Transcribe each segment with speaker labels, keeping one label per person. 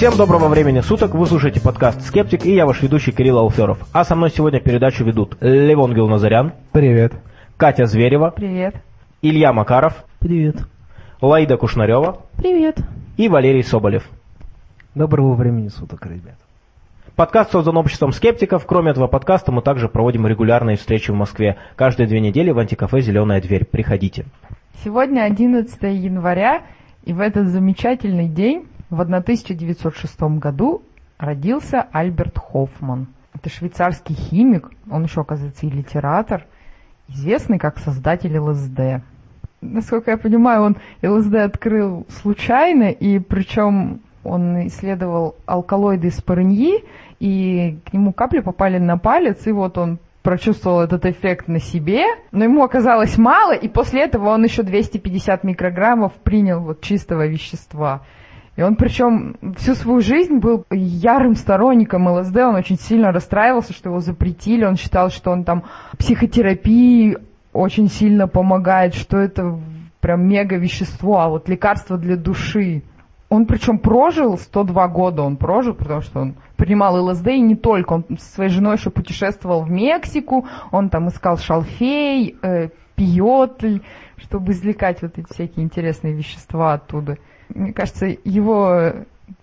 Speaker 1: Всем доброго времени суток, вы слушаете подкаст «Скептик» и я ваш ведущий Кирилл Алферов. А со мной сегодня передачу ведут Левон Гилназарян.
Speaker 2: Привет.
Speaker 1: Катя Зверева.
Speaker 3: Привет.
Speaker 1: Илья Макаров.
Speaker 2: Привет.
Speaker 1: Лаида Кушнарева.
Speaker 3: Привет.
Speaker 1: И Валерий Соболев.
Speaker 2: Доброго времени суток, ребят.
Speaker 1: Подкаст создан обществом скептиков. Кроме этого подкаста мы также проводим регулярные встречи в Москве. Каждые две недели в антикафе «Зеленая дверь». Приходите.
Speaker 3: Сегодня 11 января, и в этот замечательный день, в 1906 году, родился Альберт Хоффман. Это швейцарский химик, он еще, оказывается, и литератор, известный как создатель ЛСД. Насколько я понимаю, он ЛСД открыл случайно, и причем он исследовал алкалоиды из парыньи, и к нему капли попали на палец, и вот он прочувствовал этот эффект на себе, но ему оказалось мало, и после этого он еще 250 микрограммов принял вот чистого вещества. И он причем всю свою жизнь был ярым сторонником ЛСД, он очень сильно расстраивался, что его запретили, он считал, что он там психотерапии очень сильно помогает, что это прям мега вещество, а вот лекарство для души. Он причем прожил 102 года, он прожил, потому что он принимал ЛСД и не только. Он со своей женой еще путешествовал в Мексику, он там искал шалфей, э, пиотль, чтобы извлекать вот эти всякие интересные вещества оттуда. Мне кажется, его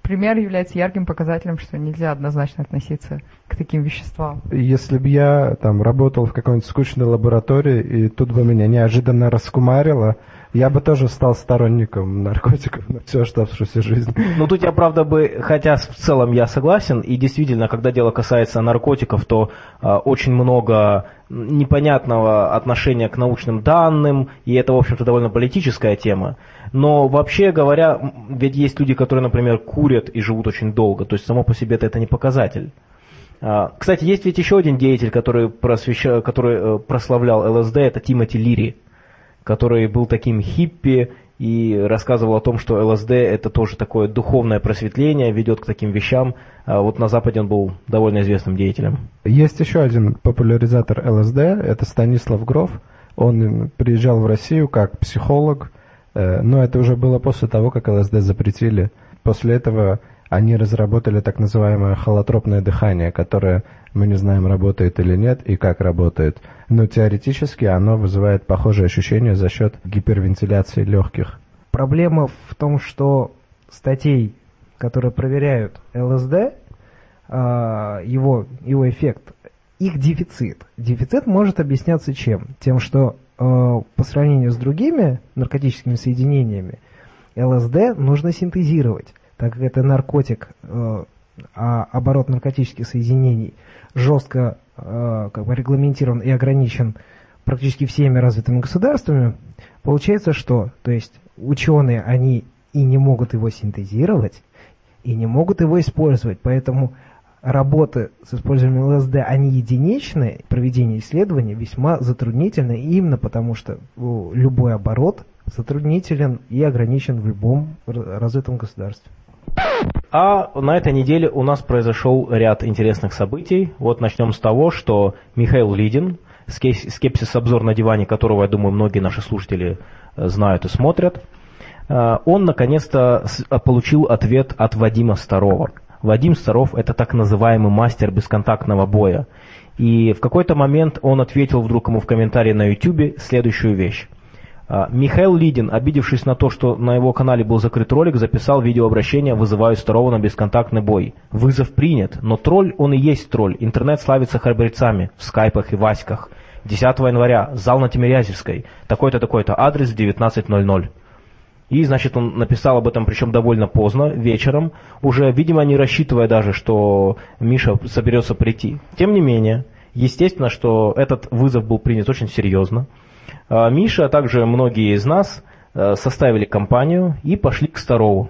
Speaker 3: пример является ярким показателем, что нельзя однозначно относиться к таким веществам.
Speaker 2: Если бы я там работал в какой-нибудь скучной лаборатории, и тут бы меня неожиданно раскумарило, я бы тоже стал сторонником наркотиков на всю оставшуюся жизнь.
Speaker 1: Ну тут я, правда, бы, хотя в целом я согласен, и действительно, когда дело касается наркотиков, то э, очень много непонятного отношения к научным данным, и это, в общем-то, довольно политическая тема. Но вообще говоря, ведь есть люди, которые, например, курят и живут очень долго, то есть само по себе это не показатель. Кстати, есть ведь еще один деятель, который, просвеща... который прославлял ЛСД, это Тимоти Лири который был таким хиппи и рассказывал о том, что ЛСД это тоже такое духовное просветление, ведет к таким вещам. А вот на Западе он был довольно известным деятелем.
Speaker 2: Есть еще один популяризатор ЛСД, это Станислав Гров. Он приезжал в Россию как психолог, э, но это уже было после того, как ЛСД запретили. После этого они разработали так называемое холотропное дыхание, которое мы не знаем, работает или нет и как работает. Но теоретически оно вызывает похожие ощущения за счет гипервентиляции легких.
Speaker 4: Проблема в том, что статей, которые проверяют ЛСД, а, его, его эффект, их дефицит. Дефицит может объясняться чем? Тем, что по сравнению с другими наркотическими соединениями, ЛСД нужно синтезировать, так как это наркотик, а, а оборот наркотических соединений жестко э, как бы регламентирован и ограничен практически всеми развитыми государствами, получается что? То есть ученые, они и не могут его синтезировать, и не могут его использовать, поэтому работы с использованием ЛСД, они единичные, проведение исследований весьма затруднительно, именно потому что любой оборот затруднителен и ограничен в любом развитом государстве.
Speaker 1: А на этой неделе у нас произошел ряд интересных событий. Вот начнем с того, что Михаил Лидин, скепсис-обзор на диване которого, я думаю, многие наши слушатели э, знают и смотрят, э, он наконец-то э, получил ответ от Вадима Старова. Вадим Старов – это так называемый мастер бесконтактного боя. И в какой-то момент он ответил вдруг ему в комментарии на YouTube следующую вещь. А, Михаил Лидин, обидевшись на то, что на его канале был закрыт ролик, записал видеообращение «Вызываю Старова на бесконтактный бой». Вызов принят, но тролль он и есть тролль. Интернет славится храбрецами в скайпах и васьках. 10 января, зал на Тимирязевской, такой-то, такой-то адрес 19.00. И, значит, он написал об этом, причем довольно поздно, вечером, уже, видимо, не рассчитывая даже, что Миша соберется прийти. Тем не менее, естественно, что этот вызов был принят очень серьезно. А, Миша, а также многие из нас э, составили компанию и пошли к Старову.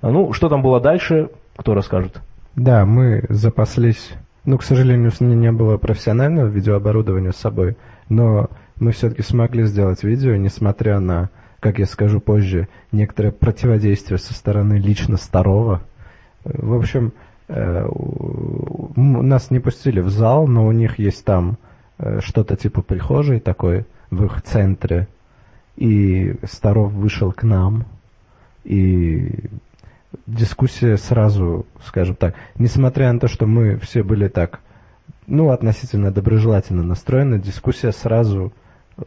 Speaker 1: Ну, что там было дальше, кто расскажет?
Speaker 2: Да, мы запаслись, ну, к сожалению, у меня не было профессионального видеооборудования с собой, но мы все-таки смогли сделать видео, несмотря на, как я скажу позже, некоторое противодействие со стороны лично Старова. В общем, э, нас не пустили в зал, но у них есть там э, что-то типа прихожей такой, в их центре, и Старов вышел к нам, и дискуссия сразу, скажем так, несмотря на то, что мы все были так, ну, относительно доброжелательно настроены, дискуссия сразу, э,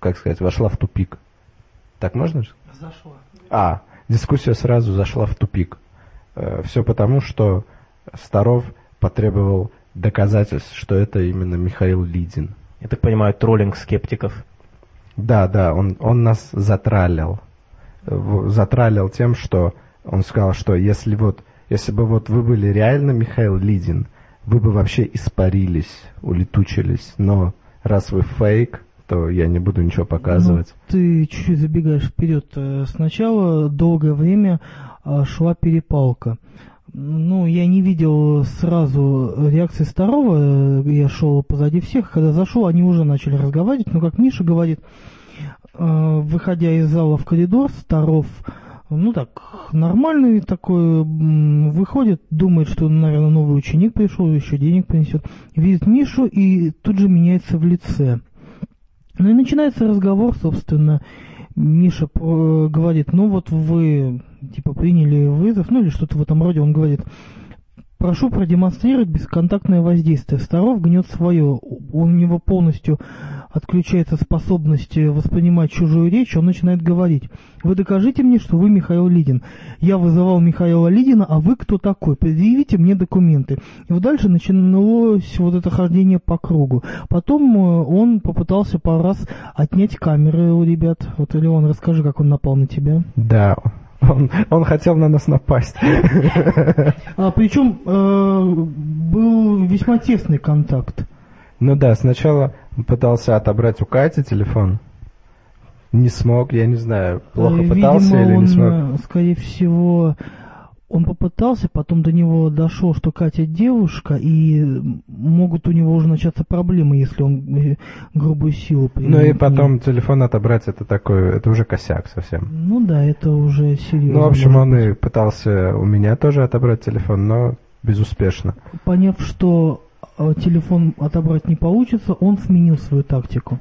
Speaker 2: как сказать, вошла в тупик. Так можно же?
Speaker 5: Зашла.
Speaker 2: А, дискуссия сразу зашла в тупик. Все потому, что Старов потребовал доказательств, что это именно Михаил Лидин.
Speaker 1: Я так понимаю, троллинг скептиков.
Speaker 2: Да, да, он, он нас затралил. Затралил тем, что он сказал, что если вот, если бы вот вы были реально Михаил Лидин, вы бы вообще испарились, улетучились. Но раз вы фейк, то я не буду ничего показывать.
Speaker 5: Ну, ты чуть-чуть забегаешь вперед. Э, Сначала долгое время а, шла перепалка. Ну, я не видел сразу реакции Старого, э, я шел позади всех. Когда зашел, они уже начали разговаривать, но как Миша говорит, э, выходя из зала в коридор, Старов, ну так, нормальный такой, выходит, думает, что, наверное, новый ученик пришел, еще денег принесет, видит Мишу и тут же меняется в лице. Ну и начинается разговор, собственно. Миша про- говорит, ну вот вы, типа, приняли вызов, ну или что-то в этом роде. Он говорит, прошу продемонстрировать бесконтактное воздействие. Старов гнет свое. У него полностью отключается способность воспринимать чужую речь, он начинает говорить. Вы докажите мне, что вы Михаил Лидин. Я вызывал Михаила Лидина, а вы кто такой? Предъявите мне документы. И вот дальше началось вот это хождение по кругу. Потом э, он попытался пару раз отнять камеры у ребят. Вот, Леон, расскажи, как он напал на тебя.
Speaker 2: Да, он, он хотел на нас напасть.
Speaker 5: А, причем э, был весьма тесный контакт.
Speaker 2: Ну да, сначала пытался отобрать у Кати телефон. Не смог, я не знаю, плохо
Speaker 5: Э,
Speaker 2: пытался
Speaker 5: Видимо,
Speaker 2: или
Speaker 5: он,
Speaker 2: не смог.
Speaker 5: э, скорее всего, он попытался, потом до него дошло, что Катя девушка, и могут у него уже начаться проблемы, если он э, грубую силу
Speaker 2: Ну
Speaker 5: применит
Speaker 2: и
Speaker 5: к ней.
Speaker 2: потом телефон отобрать, это такой, это уже косяк совсем.
Speaker 5: Ну да, это уже серьезно.
Speaker 2: Ну, в общем, он
Speaker 5: быть.
Speaker 2: и пытался у меня тоже отобрать телефон, но безуспешно.
Speaker 5: Поняв, что телефон отобрать не получится, он сменил свою тактику.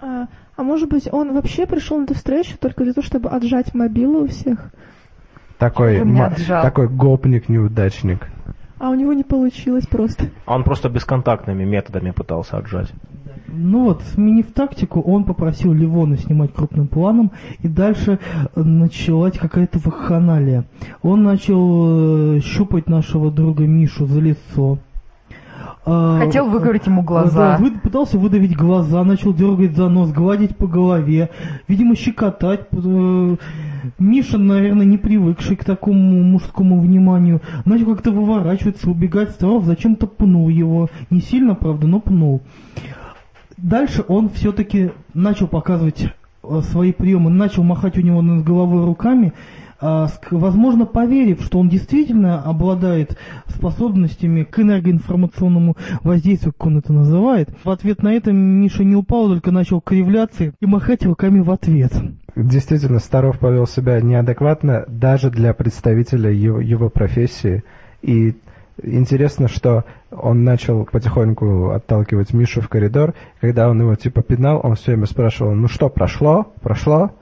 Speaker 6: А, а может быть, он вообще пришел на эту встречу только для того, чтобы отжать мобилы у всех?
Speaker 2: Такой, такой гопник-неудачник.
Speaker 6: А у него не получилось просто.
Speaker 1: А Он просто бесконтактными методами пытался отжать.
Speaker 5: Ну вот, сменив тактику, он попросил Ливона снимать крупным планом, и дальше э, началась какая-то вакханалия. Он начал э, щупать нашего друга Мишу за лицо. А,
Speaker 3: Хотел выковырять ему глаза.
Speaker 5: Да, вы- пытался выдавить глаза, начал дергать за нос, гладить по голове, видимо, щекотать. Э, Миша, наверное, не привыкший к такому мужскому вниманию, начал как-то выворачиваться, убегать. Старов зачем-то пнул его. Не сильно, правда, но пнул. Дальше он все-таки начал показывать э, свои приемы, начал махать у него над головой руками, возможно, поверив, что он действительно обладает способностями к энергоинформационному воздействию, как он это называет. В ответ на это Миша не упал, только начал кривляться и махать руками в ответ.
Speaker 2: Действительно, Старов повел себя неадекватно даже для представителя его, его профессии. И интересно, что он начал потихоньку отталкивать Мишу в коридор. Когда он его типа пинал, он все время спрашивал, ну что, прошло? Прошло?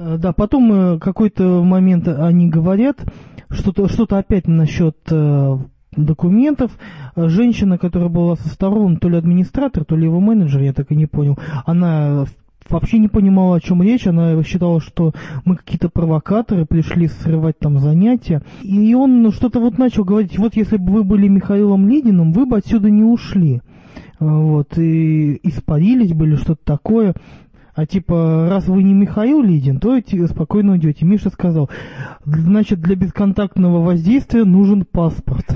Speaker 5: Э, Да, потом э, какой-то момент они говорят, что-то что опять насчет э, документов. Женщина, которая была со сторон, то ли администратор, то ли его менеджер, я так и не понял, она вообще не понимала, о чем речь, она считала, что мы какие-то провокаторы, пришли срывать там занятия. И он что-то вот начал говорить, вот если бы вы были Михаилом Лединым, вы бы отсюда не ушли. Вот, и испарились были, что-то такое. А типа, раз вы не Михаил Лидин, то спокойно уйдете. Миша сказал, значит, для бесконтактного воздействия нужен паспорт.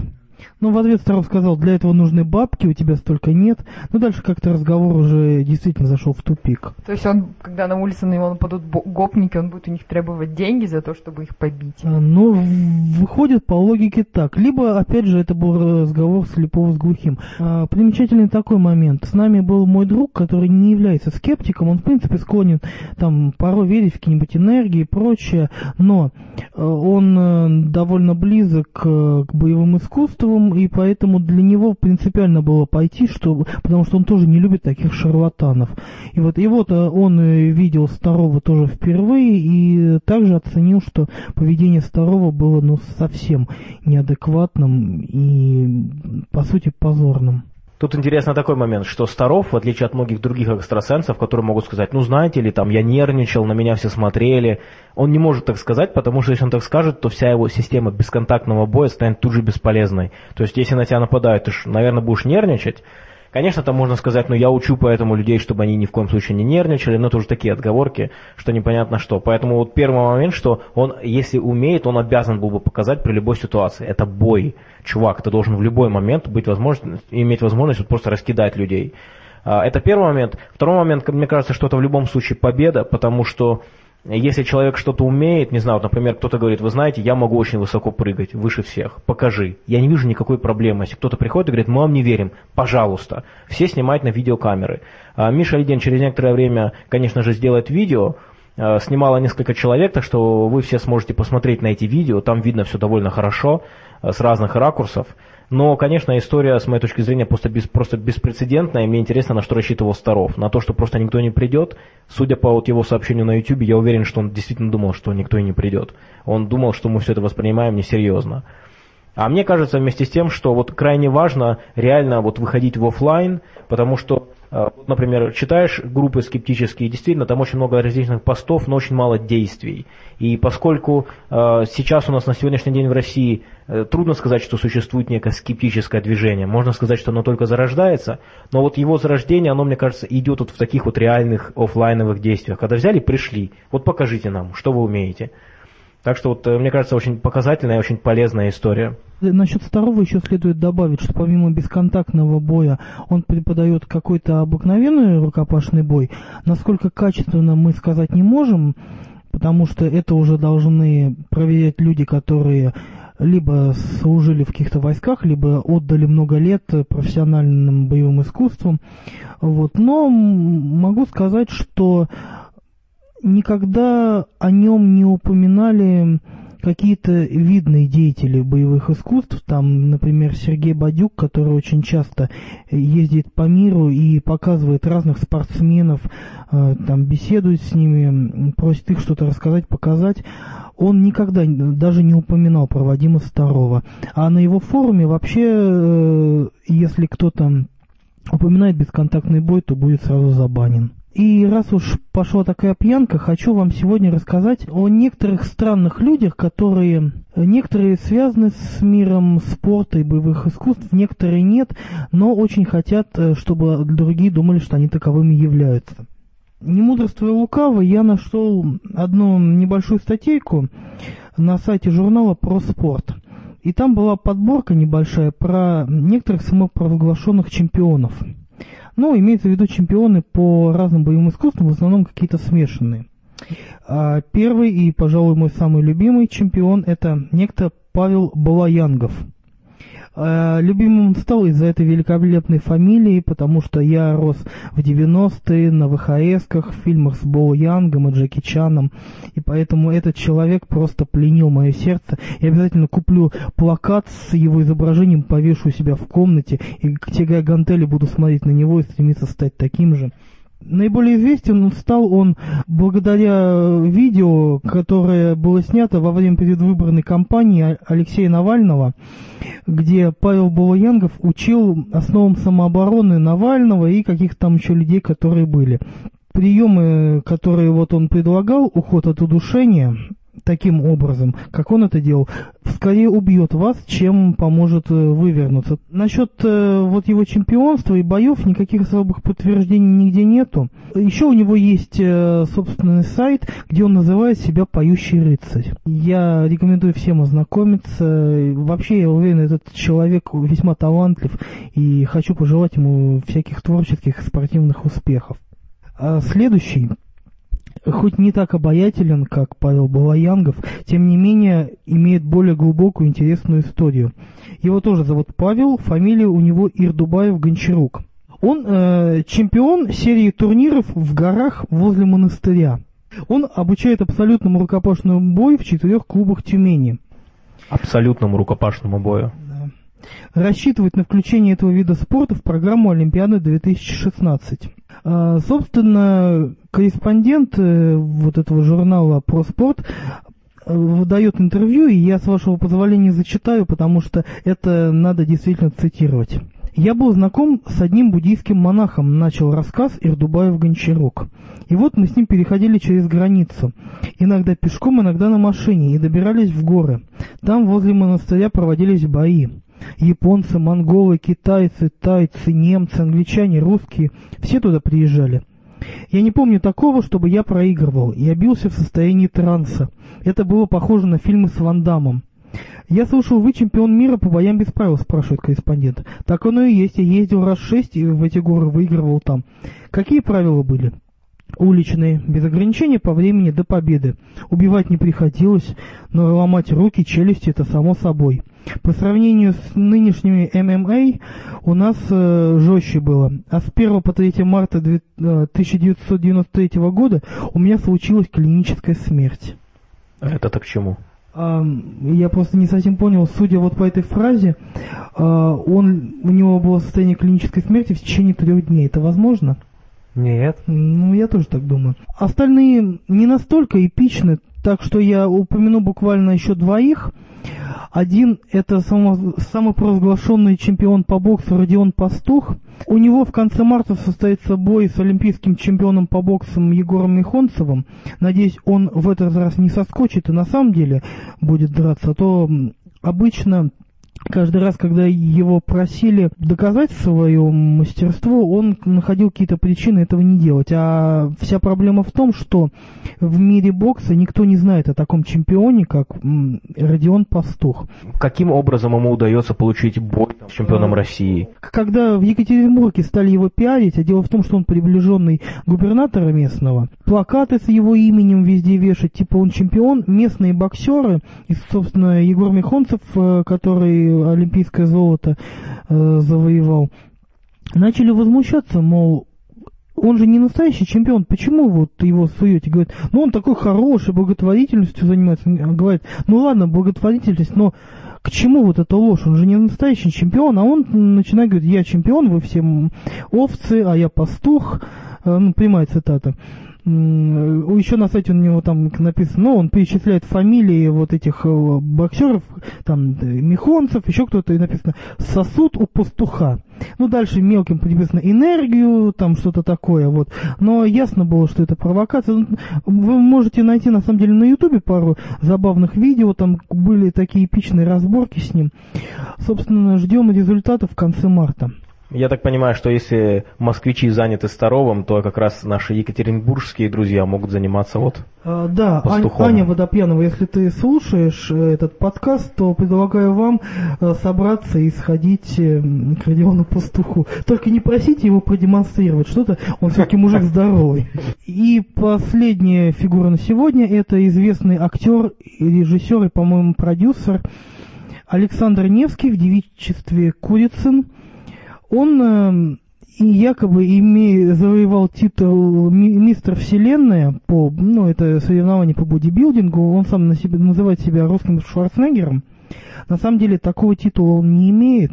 Speaker 5: Ну, в ответ Старов сказал, для этого нужны бабки, у тебя столько нет. Ну, дальше как-то разговор уже действительно зашел в тупик.
Speaker 3: То есть он, когда на улице на него нападут гопники, он будет у них требовать деньги за то, чтобы их побить.
Speaker 5: А, в- выходит по логике так. Либо, опять же, это был разговор слепого с глухим. А, Примечательный такой момент. С нами был мой друг, который не является скептиком. Он, в принципе, склонен там порой верить в какие-нибудь энергии и прочее. Но э, он э, довольно близок э, к боевым искусствам и поэтому для него принципиально было пойти, что, потому что он тоже не любит таких шарлатанов. И вот, и вот э, он э, видел Старого тоже впервые и также оценил, что поведение Старого было ну, совсем неадекватным и, по сути, позорным.
Speaker 1: Тут интересно такой момент, что Старов, в отличие от многих других экстрасенсов, которые могут сказать, ну знаете ли, там я нервничал, на меня все смотрели, он не может так сказать, потому что если он так скажет, то вся его система бесконтактного боя станет тут же бесполезной. То есть если на тебя нападают, ты, ж, наверное, будешь нервничать, Конечно, там можно сказать, ну я учу поэтому людей, чтобы они ни в коем случае не нервничали, но это уже такие отговорки, что непонятно что. Поэтому вот первый момент, что он, если умеет, он обязан был бы показать при любой ситуации. Это бой. Чувак, ты должен в любой момент быть возможность, иметь возможность вот просто раскидать людей. А, это первый момент. Второй момент, мне кажется, что это в любом случае победа, потому что если человек что-то умеет, не знаю, вот, например, кто-то говорит, вы знаете, я могу очень высоко прыгать, выше всех, покажи. Я не вижу никакой проблемы. Если кто-то приходит и говорит, мы вам не верим, пожалуйста. Все снимают на видеокамеры. А Миша Лидин через некоторое время, конечно же, сделает видео, а, снимала несколько человек, так что вы все сможете посмотреть на эти видео, там видно все довольно хорошо, а, с разных ракурсов. Но, конечно, история, с моей точки зрения, просто, без, просто беспрецедентная, и мне интересно, на что рассчитывал Старов. На то, что просто никто не придет. Судя по вот его сообщению на YouTube, я уверен, что он действительно думал, что никто и не придет. Он думал, что мы все это воспринимаем несерьезно. А мне кажется вместе с тем, что вот крайне важно реально вот выходить в офлайн, потому что например, читаешь группы скептические, действительно, там очень много различных постов, но очень мало действий. И поскольку э, сейчас у нас на сегодняшний день в России э, трудно сказать, что существует некое скептическое движение, можно сказать, что оно только зарождается, но вот его зарождение, оно, мне кажется, идет вот в таких вот реальных офлайновых действиях. Когда взяли, пришли, вот покажите нам, что вы умеете. Так что вот, мне кажется, очень показательная и очень полезная история.
Speaker 5: Насчет второго еще следует добавить, что помимо бесконтактного боя он преподает какой-то обыкновенный рукопашный бой. Насколько качественно мы сказать не можем, потому что это уже должны проверять люди, которые либо служили в каких-то войсках, либо отдали много лет профессиональным боевым искусствам. Вот. Но могу сказать, что никогда о нем не упоминали какие-то видные деятели боевых искусств, там, например, Сергей Бадюк, который очень часто ездит по миру и показывает разных спортсменов, э, там, беседует с ними, просит их что-то рассказать, показать, он никогда даже не упоминал про Вадима Старова. А на его форуме вообще, э, если кто-то упоминает бесконтактный бой, то будет сразу забанен. И раз уж пошла такая пьянка, хочу вам сегодня рассказать о некоторых странных людях, которые некоторые связаны с миром спорта и боевых искусств, некоторые нет, но очень хотят, э, чтобы другие думали, что они таковыми являются. Не мудрствуя лукаво, я нашел одну небольшую статейку на сайте журнала про спорт. И там была подборка небольшая про некоторых самопровозглашенных чемпионов – ну, имеется в виду чемпионы по разным боевым искусствам, в основном какие-то смешанные. А первый и, пожалуй, мой самый любимый чемпион – это некто Павел Балаянгов – Э, любимым стал из-за этой великолепной фамилии, потому что я рос в 90-е на ВХСках, в фильмах с Боу Янгом и Джеки Чаном, и поэтому этот человек просто пленил мое сердце. Я обязательно куплю плакат с его изображением, повешу у себя в комнате, и тягая гантели буду смотреть на него и стремиться стать таким же. Наиболее известен стал он благодаря видео, которое было снято во время предвыборной кампании Алексея Навального, где Павел Балаянгов учил основам самообороны Навального и каких-то там еще людей, которые были. Приемы, которые вот он предлагал, уход от удушения, таким образом, как он это делал, скорее убьет вас, чем поможет э, вывернуться. Насчет э, вот его чемпионства и боев никаких особых подтверждений нигде нету. Еще у него есть э, собственный сайт, где он называет себя «Поющий рыцарь». Я рекомендую всем ознакомиться. Вообще, я уверен, этот человек весьма талантлив, и хочу пожелать ему всяких творческих и спортивных успехов. А следующий хоть не так обаятелен, как Павел Балаянгов, тем не менее имеет более глубокую интересную историю. Его тоже зовут Павел, фамилия у него Ирдубаев-Гончарук. Он э, чемпион серии турниров в горах возле монастыря. Он обучает абсолютному рукопашному бою в четырех клубах Тюмени.
Speaker 1: Абсолютному рукопашному бою.
Speaker 5: Рассчитывает на включение этого вида спорта в программу Олимпиады 2016. А, Собственно, корреспондент э, вот этого журнала про спорт э, выдает интервью, и я, с вашего позволения, зачитаю, потому что это надо действительно цитировать. Я был знаком с одним буддийским монахом, начал рассказ Ирдубаев Гончарок. И вот мы с ним переходили через границу. Иногда пешком, иногда на машине, и добирались в горы. Там возле монастыря проводились бои. Японцы, монголы, китайцы, тайцы, немцы, англичане, русские – все туда приезжали. Я не помню такого, чтобы я проигрывал. Я бился в состоянии транса. Это было похоже на фильмы с Ван Дамом. «Я слышал, вы чемпион мира по боям без правил», — спрашивает корреспондент. «Так оно и есть. Я ездил раз шесть и в эти горы выигрывал там. Какие правила были?» Уличные, без ограничения по времени до победы. Убивать не приходилось, но ломать руки, челюсти — это само собой. По сравнению с нынешними ММА у нас э, жестче было. А с 1 по 3 марта 1993 года у меня случилась клиническая смерть.
Speaker 1: Это так к чему?
Speaker 5: А, я просто не совсем понял, судя вот по этой фразе, а, он, у него было состояние клинической смерти в течение трех дней. Это возможно?
Speaker 4: Нет.
Speaker 5: Ну, я тоже так думаю. Остальные не настолько эпичны, так что я упомяну буквально еще двоих. Один – это само, самопровозглашенный чемпион по боксу Родион Пастух. У него в конце марта состоится бой с олимпийским чемпионом по боксам Егором Михонцевым. Надеюсь, он в этот раз не соскочит и на самом деле будет драться, а то обычно каждый раз, когда его просили доказать свое мастерство, он находил какие-то причины этого не делать. А вся проблема в том, что в мире бокса никто не знает о таком чемпионе, как Родион Пастух.
Speaker 1: Каким образом ему удается получить бой с чемпионом
Speaker 5: А,
Speaker 1: России?
Speaker 5: Когда в Екатеринбурге стали его пиарить, а дело в том, что он приближенный губернатора местного, плакаты с его именем везде вешать, типа он чемпион, местные боксеры, и, собственно, Егор Михонцев, э, который олимпийское золото э, завоевал, начали возмущаться, мол, он же не настоящий чемпион, почему вот его суете? Говорит, ну он такой хороший, благотворительностью занимается. Говорит, ну ладно, благотворительность, но к чему вот эта ложь? Он же не настоящий чемпион, а он начинает говорить, я чемпион, вы все овцы, а я пастух. Э, Ну, прямая цитата. Еще на сайте у него там написано, ну, он перечисляет фамилии вот этих э, боксеров, там, Михонцев, еще кто-то, и написано «сосуд у пастуха». Ну, дальше мелким написано «энергию», там что-то такое, вот. Но ясно было, что это провокация. Ну, Вы можете найти, на самом деле, на Ютубе пару забавных видео, там были такие эпичные разборки с ним. Собственно, ждем результатов в конце марта.
Speaker 1: Я так понимаю, что если москвичи заняты Старовым, то как раз наши екатеринбургские друзья могут заниматься вот.
Speaker 5: А, Да,
Speaker 1: Пастухом.
Speaker 5: Аня Водопьянова, если ты слушаешь э, этот подкаст, то предлагаю вам э, собраться и сходить э, к Родиону Пастуху. Только не просите его продемонстрировать что-то, он все-таки мужик здоровый. И последняя фигура на сегодня – это известный актер, режиссер и, по-моему, продюсер Александр Невский в девичестве Курицын. Он э, и якобы имея, завоевал титул ми- мистер Вселенная по, ну, это соревнование по бодибилдингу, он сам на себе, называет себя русским Шварценеггером. На самом деле такого титула он не имеет.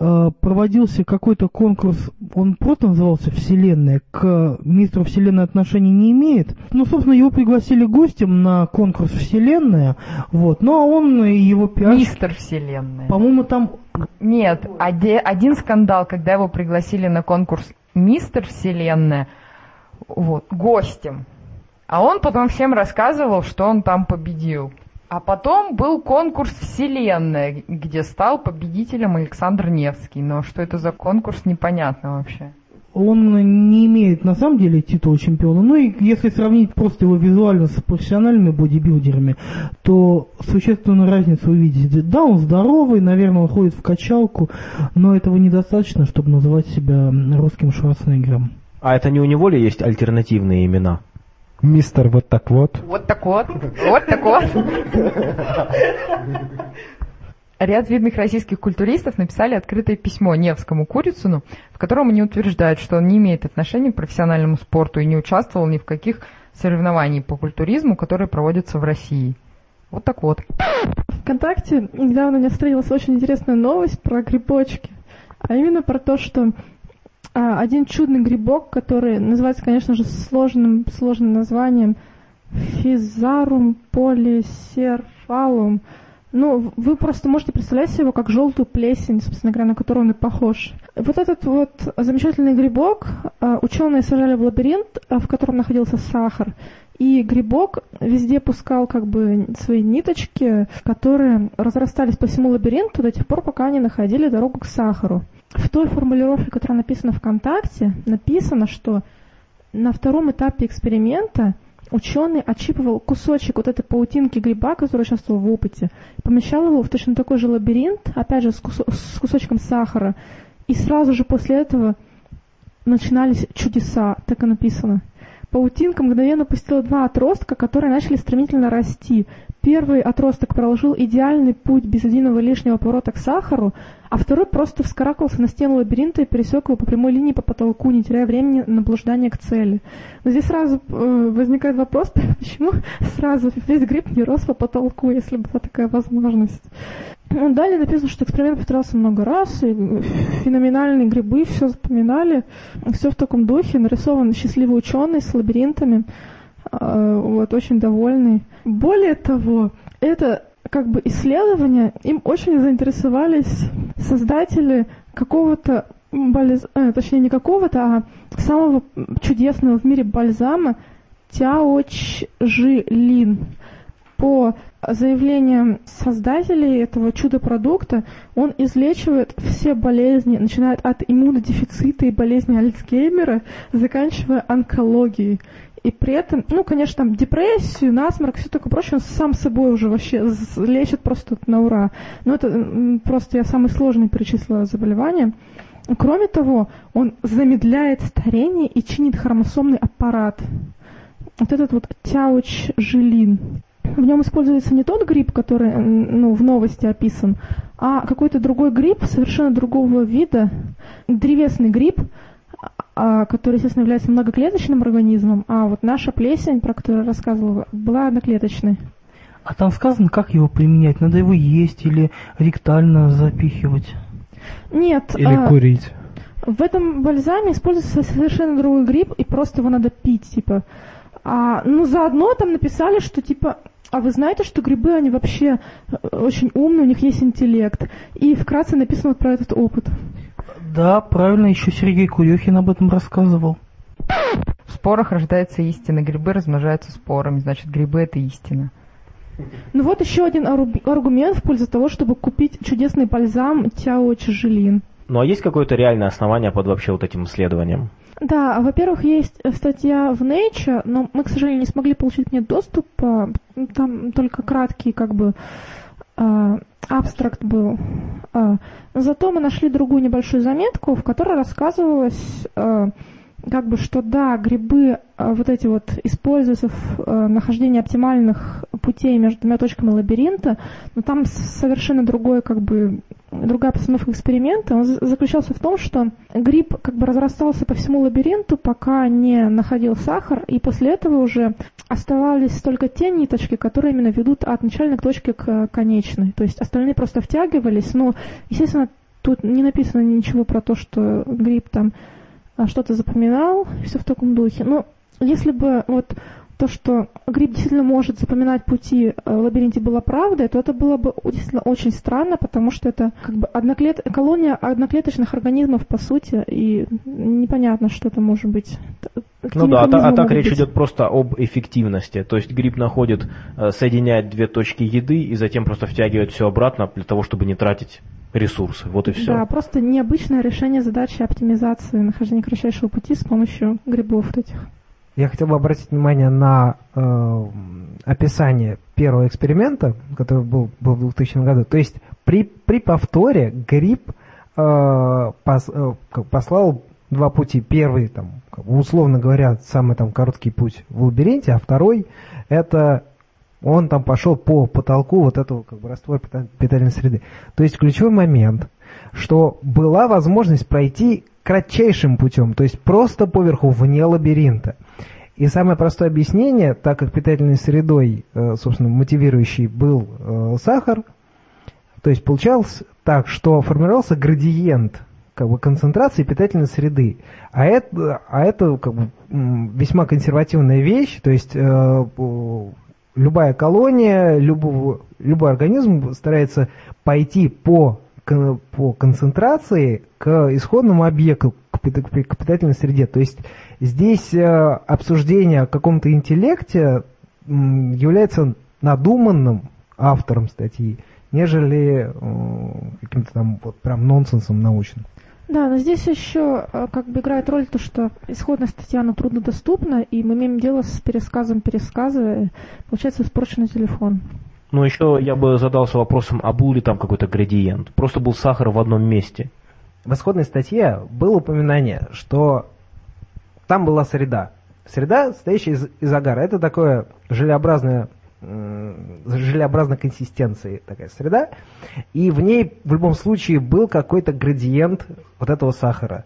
Speaker 5: Э, Проводился какой-то конкурс, он просто назывался «Вселенная», к мистеру Вселенной отношений не имеет. Ну, собственно, его пригласили гостем на конкурс «Вселенная», вот, ну, а он и его пиарщик,
Speaker 3: Мистер Вселенная.
Speaker 5: по-моему, там
Speaker 3: Нет, оде- один скандал, когда его пригласили на конкурс Мистер Вселенная, вот, гостем. А он потом всем рассказывал, что он там победил. А потом был конкурс Вселенная, где стал победителем Александр Невский. Но что это за конкурс, непонятно вообще.
Speaker 5: он не имеет на самом деле титула чемпиона. Ну и если сравнить просто его визуально с профессиональными бодибилдерами, то существенную разницу увидите. Да, он здоровый, наверное, он ходит в качалку, но этого недостаточно, чтобы называть себя русским Шварценеггером.
Speaker 1: А это не у него ли есть альтернативные имена?
Speaker 2: Мистер вот так вот.
Speaker 3: Вот так вот, вот так вот. Ряд видных российских культуристов написали открытое письмо Невскому Курицыну, в котором они утверждают, что он не имеет отношения к профессиональному спорту и не участвовал ни в каких соревнованиях по культуризму, которые проводятся в России. Вот так вот.
Speaker 6: ВКонтакте недавно у меня встретилась очень интересная новость про грибочки. А именно про то, что один чудный грибок, который называется, конечно же, сложным, сложным названием Физарум полисерфалум. Ну, вы просто можете представлять себе его как желтую плесень, собственно говоря, на которую он и похож. Вот этот вот замечательный грибок а, ученые сажали в лабиринт, а, в котором находился сахар. И грибок везде пускал как бы свои ниточки, которые разрастались по всему лабиринту до тех пор, пока они находили дорогу к сахару. В той формулировке, которая написана ВКонтакте, написано, что на втором этапе эксперимента ученый отщипывал кусочек вот этой паутинки гриба, который участвовал в опыте, помещал его в точно такой же лабиринт, опять же с, кус с кусочком сахара, и сразу же после этого начинались чудеса, так и написано. Паутинка мгновенно пустила два отростка, которые начали стремительно расти. Первый отросток проложил идеальный путь без единого лишнего поворота к сахару, а второй просто вскарабкался на стену лабиринта и пересек его по прямой линии по потолку, не теряя времени на блуждание к цели. Но здесь сразу э, возникает вопрос, почему сразу весь гриб не рос по потолку, если была такая возможность. Ну, далее написано, что эксперимент повторялся много раз, и феноменальные грибы все запоминали, все в таком духе, нарисован счастливый ученый с лабиринтами, э, вот, очень довольный. Более того, это как бы исследования, им очень заинтересовались создатели какого-то бальз... э, точнее не какого-то, а самого чудесного в мире бальзама Тяочжилин. По заявлениям создателей этого чудо-продукта, он излечивает все болезни, начиная от иммунодефицита и болезни Альцгеймера, заканчивая онкологией. И при этом, ну, конечно, там депрессию, насморк, все такое прочее, он сам собой уже вообще лечит просто на ура. Но это просто я самый сложный перечислила заболевания. Кроме того, он замедляет старение и чинит хромосомный аппарат. Вот этот вот тяуч-жилин. В нем используется не тот гриб, который ну, в новости описан, а какой-то другой гриб, совершенно другого вида, древесный гриб, а, который, естественно, является многоклеточным организмом, а вот наша плесень, про которую я рассказывала, была одноклеточной.
Speaker 5: А там сказано, как его применять? Надо его есть или ректально запихивать?
Speaker 6: Нет.
Speaker 2: Или а, курить.
Speaker 6: В этом бальзаме используется совершенно другой гриб, и просто его надо пить, типа. А, ну, заодно там написали, что, типа, а вы знаете, что грибы, они вообще э, очень умные, у них есть интеллект. И вкратце написано вот про этот опыт.
Speaker 5: Да, правильно, еще Сергей Курехин об этом рассказывал.
Speaker 3: В спорах рождается истина, грибы размножаются спорами, значит, грибы это истина.
Speaker 6: Ну вот еще один аргумент в пользу того, чтобы купить чудесный бальзам Тяо Чжелин.
Speaker 1: Ну а есть какое-то реальное основание под вообще вот этим исследованием?
Speaker 6: Да, во-первых, есть статья в Nature, но мы, к сожалению, не смогли получить к ней доступ. Там только краткий, как бы, а, абстракт был. Зато мы нашли другую небольшую заметку, в которой рассказывалось, как бы, что да, грибы вот эти вот используются в нахождении оптимальных путей между двумя точками лабиринта, но там совершенно другое, как бы, другая постановка эксперимента, он заключался в том, что гриб как бы разрастался по всему лабиринту, пока не находил сахар, и после этого уже оставались только те ниточки, которые именно ведут от начальной точки к конечной. То есть остальные просто втягивались, но, естественно, тут не написано ничего про то, что гриб там что-то запоминал, все в таком духе. Но если бы вот то, что гриб действительно может запоминать пути э, в лабиринте была правдой, то это было бы действительно очень странно, потому что это как бы одноклет... колония одноклеточных организмов по сути, и непонятно, что это может быть.
Speaker 1: ну да, а, а так речь быть? идет просто об эффективности. То есть гриб находит, э, соединяет две точки еды и затем просто втягивает все обратно для того, чтобы не тратить ресурсы. Вот и все.
Speaker 6: Да, просто необычное решение задачи оптимизации нахождения кратчайшего пути с помощью грибов вот этих.
Speaker 4: Я хотел бы обратить внимание на э, описание первого эксперимента, который был, был в 2000 году. То есть при, при повторе гриб э, пос, э, послал два пути. Первый, там, условно говоря, самый там короткий путь в лабиринте, а второй это он там пошел по потолку вот этого как бы раствора питательной среды. То есть ключевой момент, что была возможность пройти кратчайшим путем, то есть просто поверху, вне лабиринта. И самое простое объяснение, так как питательной средой, э, собственно, мотивирующий был э, сахар, то есть получалось так, что формировался градиент как бы, концентрации питательной среды. А это, а это как бы, весьма консервативная вещь, то есть э, любая колония, любого, любой организм старается пойти по, по концентрации к исходному объекту, к питательной среде. То есть здесь э, обсуждение о каком-то интеллекте является надуманным автором статьи, нежели э, каким-то там вот прям нонсенсом научным.
Speaker 6: Да, но здесь еще э, как бы играет роль то, что исходная статья, она труднодоступна, и мы имеем дело с пересказом пересказа, получается испорченный телефон.
Speaker 1: Ну, еще я бы задался вопросом, а был ли там какой-то градиент? Просто был сахар в одном месте.
Speaker 4: В исходной статье было упоминание, что там была среда. Среда, состоящая из, из агара. Это такое желеобразное желеобразной консистенции такая среда, и в ней в любом случае был какой-то градиент вот этого сахара.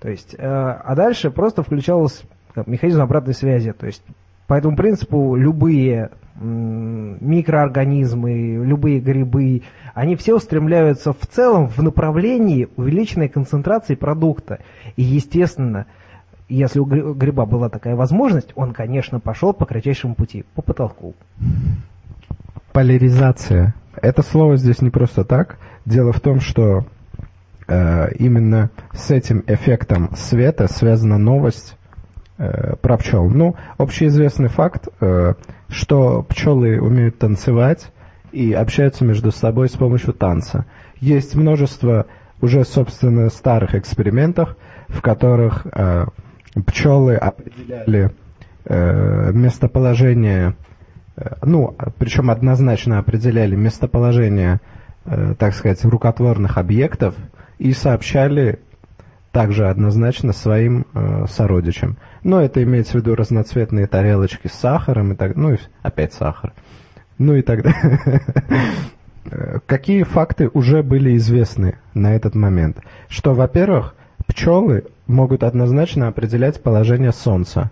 Speaker 4: То есть, э, а дальше просто включалось механизм обратной связи. То есть, по этому принципу любые микроорганизмы, любые грибы, они все устремляются в целом в направлении увеличенной концентрации продукта. И, естественно, если у гриба была такая возможность, он, конечно, пошел по кратчайшему пути, по потолку.
Speaker 2: Поляризация. Это слово здесь не просто так. Дело в том, что э, именно с этим эффектом света связана новость э, про пчел. Ну, общеизвестный факт, э, что пчелы умеют танцевать и общаются между собой с помощью танца. Есть множество уже, собственно, старых экспериментов, в которых э, пчелы определяли э, местоположение, э, ну, причем однозначно определяли местоположение, э, так сказать, рукотворных объектов и сообщали также однозначно своим э, сородичам. Но это имеется в виду разноцветные тарелочки с сахаром и так, ну и опять сахар. Ну и так далее. Э, какие факты уже были известны на этот момент? Что, во-первых, Пчелы могут однозначно определять положение Солнца.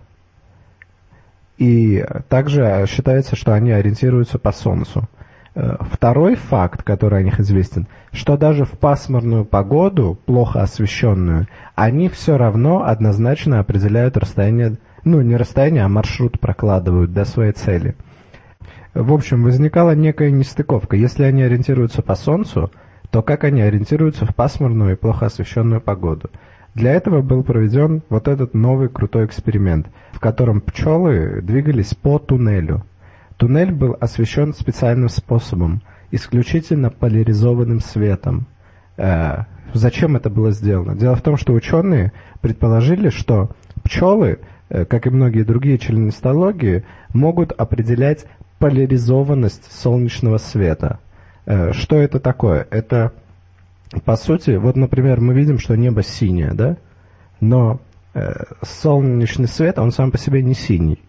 Speaker 2: И также считается, что они ориентируются по Солнцу. Э, второй факт, который о них известен, что даже в пасмурную погоду, плохо освещенную, они все равно однозначно определяют расстояние, ну не расстояние, а маршрут прокладывают до своей цели. В общем, возникала некая нестыковка. Если они ориентируются по Солнцу, то как они ориентируются в пасмурную и плохо освещенную погоду. Для этого был проведен вот этот новый крутой эксперимент, в котором пчелы двигались по туннелю. Туннель был освещен специальным способом, исключительно поляризованным светом. Э, зачем это было сделано? Дело в том, что ученые предположили, что пчелы, э, как и многие другие членистологии, могут определять поляризованность солнечного света – Э, что это такое? Это, по сути, вот, например, мы видим, что небо синее, да? Но э, солнечный свет, он сам по себе не синий.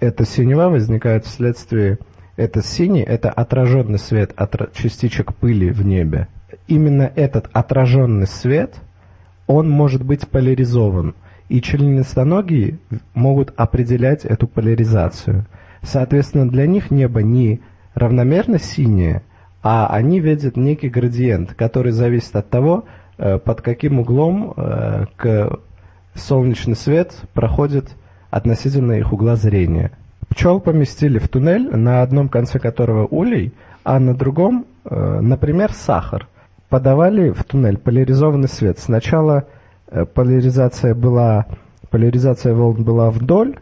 Speaker 2: Эта синева возникает вследствие... Это синий, это отраженный свет от частичек пыли в небе. Именно этот отраженный свет, он может быть поляризован. И членистоногие могут определять эту поляризацию. Соответственно, для них небо не равномерно синее, а они видят некий градиент, который зависит от того, э, под каким углом э, к солнечный свет проходит относительно их угла зрения. Пчел поместили в туннель, на одном конце которого улей, а на другом, э, например, сахар. Подавали в туннель поляризованный свет. Сначала поляризация была, поляризация волн была вдоль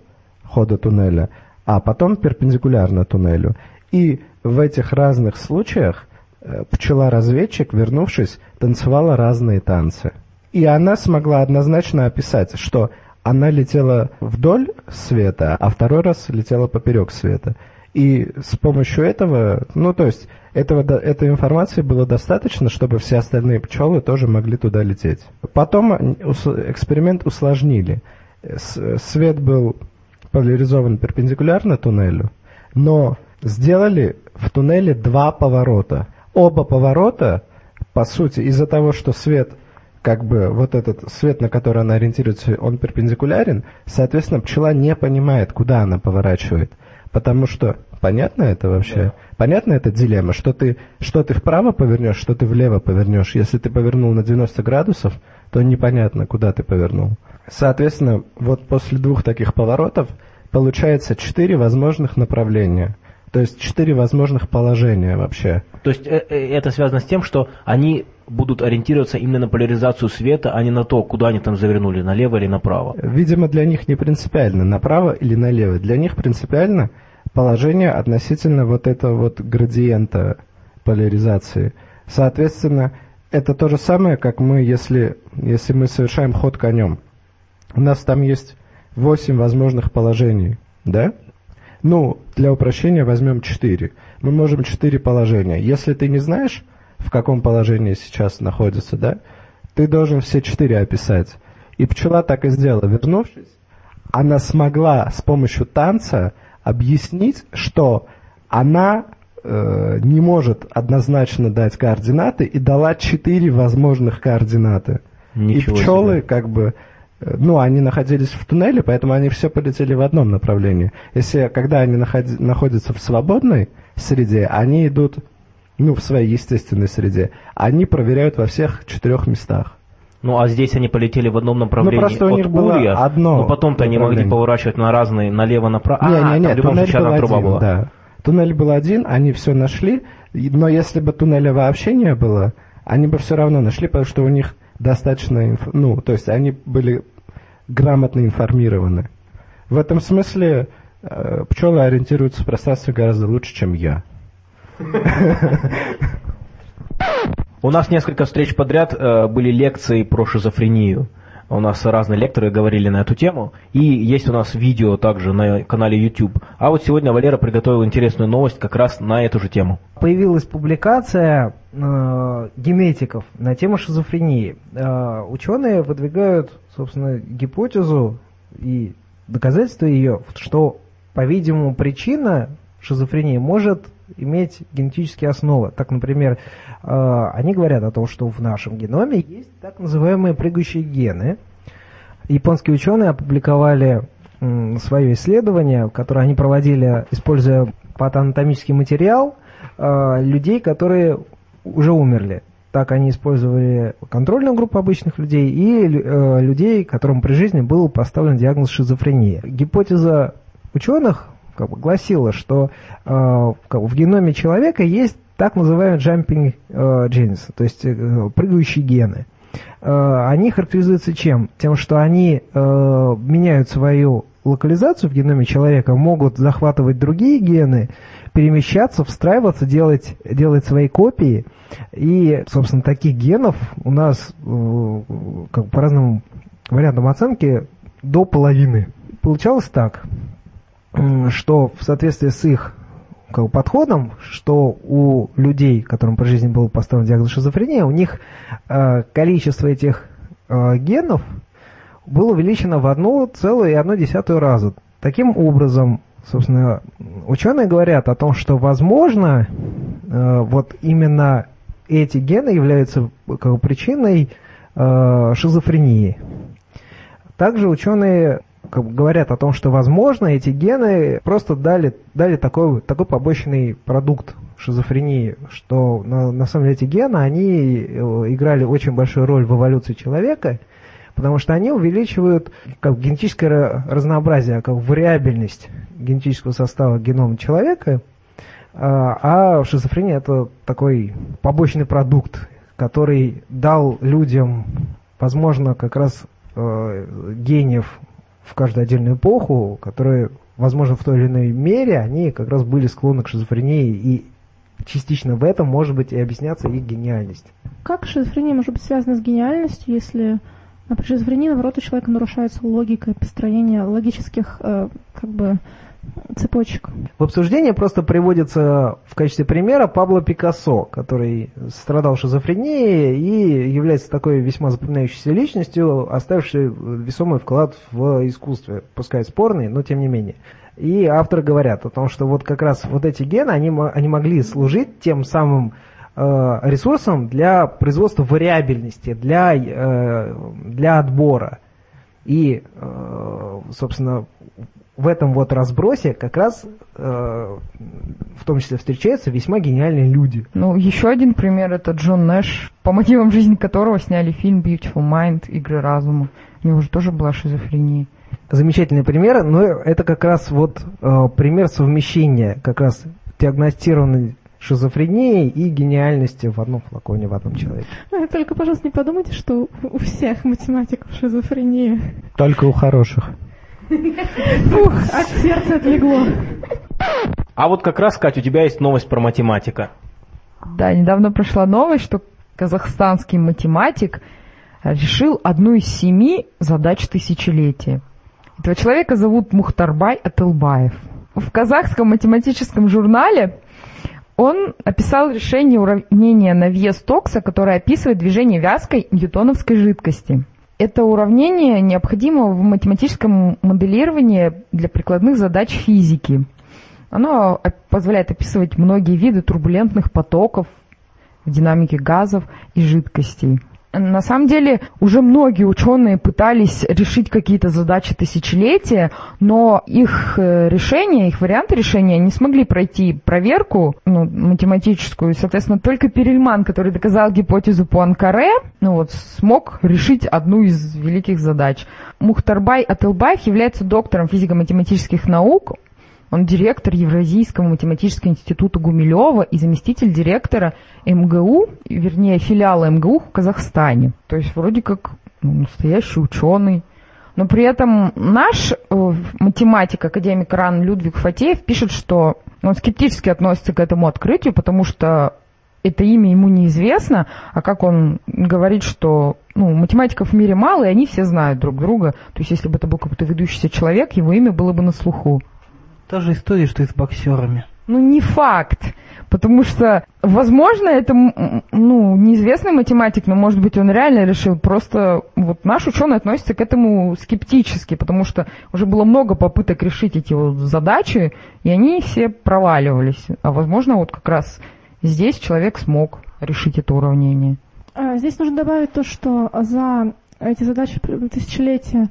Speaker 2: хода туннеля, а потом перпендикулярно туннелю. И в этих разных случаях э, пчела-разведчик, вернувшись, танцевала разные танцы. И она смогла однозначно описать, что она летела вдоль света, а второй раз летела поперек света. И с помощью этого, ну то есть этого, этой информации было достаточно, чтобы все остальные пчелы тоже могли туда лететь. Потом эксперимент усложнили. Свет был поляризован перпендикулярно туннелю, но сделали в туннеле два поворота. Оба поворота, по сути, из-за того, что свет как бы вот этот свет, на который она ориентируется, он перпендикулярен, соответственно, пчела не понимает, куда она поворачивает. Потому что, понятно это вообще? Да. Понятно эта дилемма, что ты, что ты вправо повернешь, что ты влево повернешь. Если ты повернул на 90 градусов, то непонятно, куда ты повернул. Соответственно, вот после двух таких поворотов получается четыре возможных направления. То есть четыре возможных положения вообще.
Speaker 1: То есть э, э, это связано с тем, что они будут ориентироваться именно на поляризацию света, а не на то, куда они там завернули, налево или направо.
Speaker 2: Видимо, для них не принципиально, направо или налево. Для них принципиально положение относительно вот этого вот градиента поляризации. Соответственно, это то же самое, как мы, если, если мы совершаем ход конем. У нас там есть 8 возможных положений, да? Ну, для упрощения возьмем 4. Мы можем 4 положения. Если ты не знаешь, в каком положении сейчас находится, да, ты должен все четыре описать. И пчела так и сделала. Вернувшись, она смогла с помощью танца объяснить, что она э, не может однозначно дать координаты и дала четыре возможных координаты. Ничего и пчелы себе. как бы ну, они находились в туннеле, поэтому они все полетели в одном направлении. Если, когда они находи, находятся в свободной среде, они идут ну, в своей естественной среде, они проверяют во всех четырех местах.
Speaker 1: Ну, а здесь они полетели в одном направлении
Speaker 2: ну, просто у них было Улья, одно
Speaker 1: но потом-то они могли поворачивать на разные, налево-направо.
Speaker 2: Не, а, не, не, в любом случае одна труба один, была. Да. Туннель был один, они все нашли, но если бы туннеля вообще не было, они бы все равно нашли, потому что у них достаточно, ну, то есть они были грамотно информированы. В этом смысле э, пчелы ориентируются в пространстве гораздо лучше, чем я.
Speaker 1: У нас несколько встреч подряд э, были лекции про шизофрению. У нас разные лекторы говорили на эту тему. И есть у нас видео также на канале YouTube. А вот сегодня Валера приготовил интересную новость как раз на эту же тему.
Speaker 4: Появилась публикация э, генетиков на тему шизофрении. Э, ученые выдвигают, собственно, гипотезу и доказательства ее, что, по-видимому, причина шизофрении может иметь генетические основы. Так, например, э, они говорят о том, что в нашем геноме есть так называемые прыгающие гены. Японские ученые опубликовали свое исследование, которое они проводили, используя патоанатомический материал э, людей, которые уже умерли. Так они использовали контрольную группу обычных людей и э, людей, которым при жизни был поставлен диагноз шизофрения. Гипотеза ученых как бы гласила, что э, в геноме человека есть так называемые jumping э, genes, то есть э, прыгающие гены. Э, они характеризуются чем? Тем, что они э, меняют свою локализацию в геноме человека, могут захватывать другие гены, перемещаться, встраиваться, делать, делать свои копии. И, собственно, таких генов у нас э, как по разным вариантам оценки до половины. Получалось так что в соответствии с их как подходом, что у людей, которым по жизни был поставлен диагноз шизофрения, у них э, количество этих э, генов было увеличено в одну целую и одну десятую раза. Таким образом, собственно, ученые говорят о том, что возможно, э, вот именно эти гены являются как причиной э, шизофрении. Также ученые как бы говорят о том, что, возможно, эти гены просто дали, дали такой, такой побочный продукт шизофрении, что на, на самом деле эти гены, они э, играли очень большую роль в эволюции человека, потому что они увеличивают как генетическое разнообразие, как вариабельность генетического состава генома человека, а, а шизофрения это такой побочный продукт, который дал людям, возможно, как раз э, гениев в каждую отдельную эпоху, которые, возможно, в той или иной мере, они как раз были склонны к шизофрении, и частично в этом может быть и объясняться их гениальность.
Speaker 6: Как шизофрения может быть связана с гениальностью, если при шизофрении, наоборот, у человека нарушается логика, построение логических э, как бы цепочек.
Speaker 4: В обсуждении просто приводится в качестве примера Пабло Пикассо, который страдал шизофренией и является такой весьма запоминающейся личностью, оставившей весомый вклад в искусстве, пускай спорный, но тем не менее. И авторы говорят о том, что вот как раз вот эти гены, они, они могли служить тем самым э, ресурсом для производства вариабельности, для, э, для отбора. И, э, собственно, в этом вот разбросе как раз э, в том числе встречаются весьма гениальные люди.
Speaker 3: Ну, еще один пример это Джон Нэш, по мотивам жизни которого сняли фильм Beautiful Mind, Игры разума. У него же тоже была шизофрения.
Speaker 4: Замечательный пример, но это как раз вот э, пример совмещения как раз диагностированной шизофрении и гениальности в одном флаконе, в одном человеке.
Speaker 6: А, Только, пожалуйста, не подумайте, что у всех математиков шизофрения.
Speaker 2: Только у хороших.
Speaker 6: Фух, от сердца отлегло.
Speaker 1: А вот как раз, Катя, у тебя есть новость про математика.
Speaker 3: Да, недавно прошла новость, что казахстанский математик решил одну из семи задач тысячелетия. Этого человека зовут Мухтарбай Атылбаев. В казахском математическом журнале он описал решение уравнения на вес токса, которое описывает движение вязкой ньютоновской жидкости. Это уравнение необходимо в математическом моделировании для прикладных задач физики. Оно позволяет описывать многие виды турбулентных потоков в динамике газов и жидкостей. На самом деле уже многие ученые пытались решить какие-то задачи тысячелетия, но их э, решения, их варианты решения не смогли пройти проверку ну, математическую. Соответственно, только Перельман, который доказал гипотезу Пуанкаре, ну вот, смог решить одну из великих задач. Мухтарбай Атылбаев является доктором физико-математических наук. Он директор Евразийского математического института Гумилева и заместитель директора МГУ, вернее, филиала МГУ в Казахстане. То есть вроде как ну, настоящий ученый. Но при этом наш э, математик, академик РАН Людвиг Фатеев пишет, что он скептически относится к этому открытию, потому что это имя ему неизвестно, а как он говорит, что ну, математиков в мире мало, и они все знают друг друга. То есть если бы это был какой-то ведущийся человек, его имя было бы на слуху.
Speaker 5: Та же история, что и с боксерами.
Speaker 3: Ну, не факт. Потому что, возможно, это ну, неизвестный математик, но, может быть, он реально решил. Просто вот наш ученый относится к этому скептически, потому что уже было много попыток решить эти вот задачи, и они все проваливались. А, возможно, вот как раз здесь человек смог решить это уравнение.
Speaker 6: А, Здесь нужно добавить то, что за эти задачи тысячелетия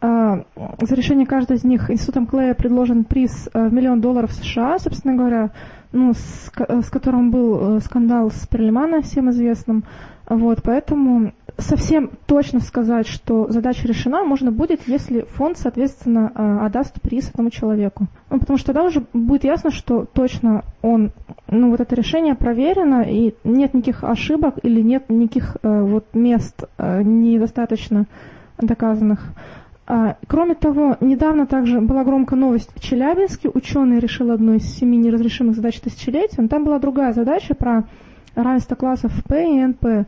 Speaker 6: за решение каждой из них институтом Клея предложен приз э, в миллион долларов США, собственно говоря, ну, с, ко- с которым был э, скандал с Перлимана, всем известным. Вот, поэтому совсем точно сказать, что задача решена, можно будет, если фонд, соответственно, э, отдаст приз этому человеку. Ну, потому что тогда уже будет ясно, что точно он, ну, вот это решение проверено, и нет никаких ошибок или нет никаких э, вот мест э, недостаточно доказанных. А, Кроме того, недавно также была громкая новость в Челябинске. Ученый решил одну из семи неразрешимых задач тысячелетия. Но там была другая задача про равенство классов P и NP.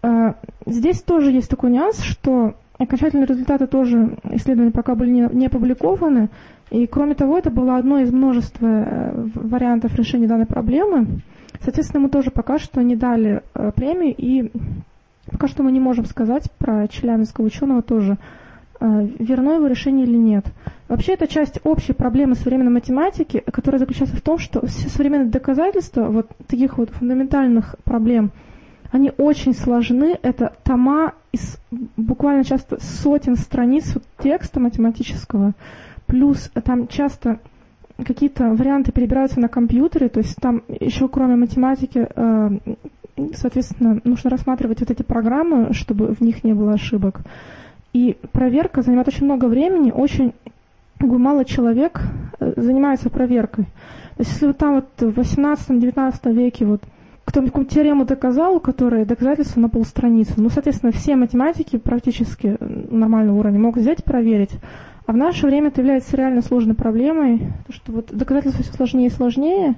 Speaker 6: А, Здесь тоже есть такой нюанс, что окончательные результаты тоже исследования пока были не, не опубликованы. И кроме того, это было одно из множества э, вариантов решения данной проблемы. Соответственно, мы тоже пока что не дали э, премию, и пока что мы не можем сказать про челябинского ученого тоже, верно его решение или нет. Вообще, это часть общей проблемы современной математики, которая заключается в том, что все современные доказательства вот таких вот фундаментальных проблем, они очень сложны. Это тома из буквально часто сотен страниц текста математического, плюс там часто какие-то варианты перебираются на компьютере, то есть там еще кроме математики, э, соответственно, нужно рассматривать вот эти программы, чтобы в них не было ошибок. И проверка занимает очень много времени, очень мало человек э, занимается проверкой. То есть если вот там вот в 18-19 веке вот кто-нибудь какую-то теорему доказал, которая доказательства на полстраницы, ну, соответственно, все математики практически нормального уровня могут взять и проверить. А в наше время это является реально сложной проблемой, потому что вот доказательства все сложнее и сложнее,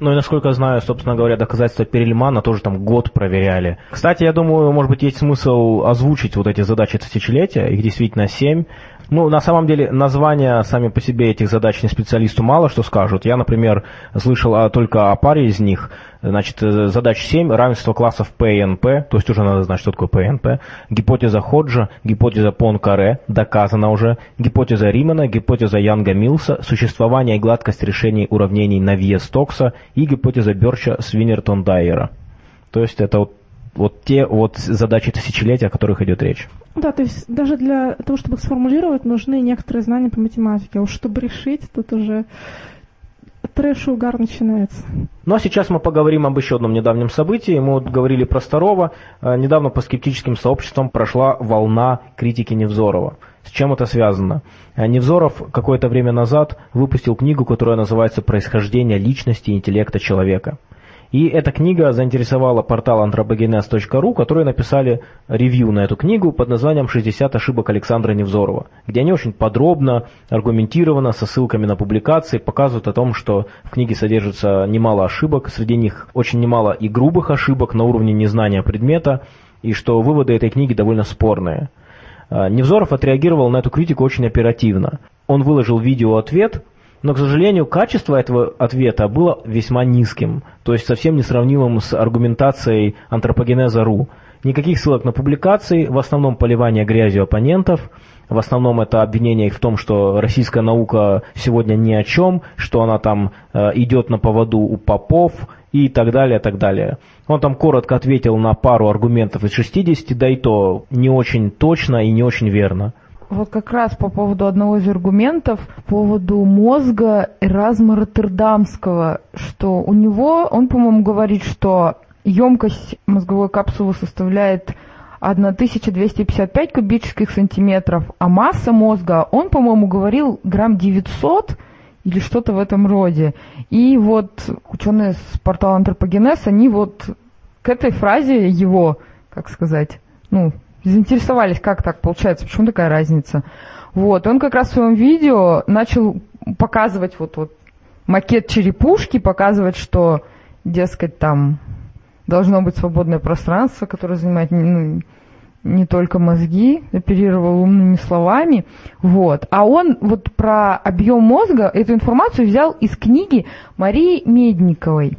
Speaker 1: Ну и насколько я знаю, собственно говоря, доказательства Перельмана тоже там год проверяли. Кстати, я думаю, может быть, есть смысл озвучить вот эти задачи тысячелетия, их действительно семь. Ну, на самом деле, названия сами по себе этих задач не специалисту мало что скажут. Я, например, слышал а, только о паре из них. Значит, э, задач 7, равенство классов P и NP, то есть уже надо знать, что такое P и NP. Гипотеза Ходжа, гипотеза Понкаре, доказана уже. Гипотеза Римана, гипотеза Янга-Милса, существование и гладкость решений уравнений Навье-Стокса и гипотеза Берча Свинертон-Дайера. То есть это вот вот те вот задачи тысячелетия, о которых идет речь.
Speaker 6: Да, то есть даже для того, чтобы их сформулировать, нужны некоторые знания по математике. А уж чтобы решить, тут уже трэш и угар начинается.
Speaker 1: Ну а сейчас мы поговорим об еще одном недавнем событии. Мы вот говорили про Старова. Э, недавно по скептическим сообществам прошла волна критики Невзорова. С чем это связано? Э, Невзоров какое-то время назад выпустил книгу, которая называется «Происхождение личности и интеллекта человека». И эта книга заинтересовала портал anthropogenes.ru, которые написали ревью на эту книгу под названием «60 ошибок Александра Невзорова», где они очень подробно, аргументированно, со ссылками на публикации показывают о том, что в книге содержится немало ошибок, среди них очень немало и грубых ошибок на уровне незнания предмета, и что выводы этой книги довольно спорные. А, Невзоров отреагировал на эту критику очень оперативно. Он выложил видео-ответ, но, к сожалению, качество этого ответа было весьма низким, то есть совсем несравнимым с аргументацией антропогенеза РУ. Никаких ссылок на публикации, в основном поливание грязью оппонентов, в основном это обвинение их в том, что российская наука сегодня ни о чем, что она там э, идет на поводу у попов и так далее, так далее. Он там коротко ответил на пару аргументов из 60, да и то не очень точно и не очень верно.
Speaker 3: Вот как раз по поводу одного из аргументов, по поводу мозга Эразма Роттердамского, что у него, он, по-моему, говорит, что емкость мозговой капсулы составляет 1255 кубических сантиметров, а масса мозга, он, по-моему, говорил грамм 900 или что-то в этом роде. И вот ученые с портала Антропогенез, они вот к этой фразе его, как сказать, ну, заинтересовались, как так получается, почему такая разница. Вот, он как раз в своем видео начал показывать вот, вот макет черепушки, показывать, что, дескать, там должно быть свободное пространство, которое занимает ну, не только мозги, оперировал умными словами. Вот. А он вот про объем мозга эту информацию взял из книги Марии Медниковой.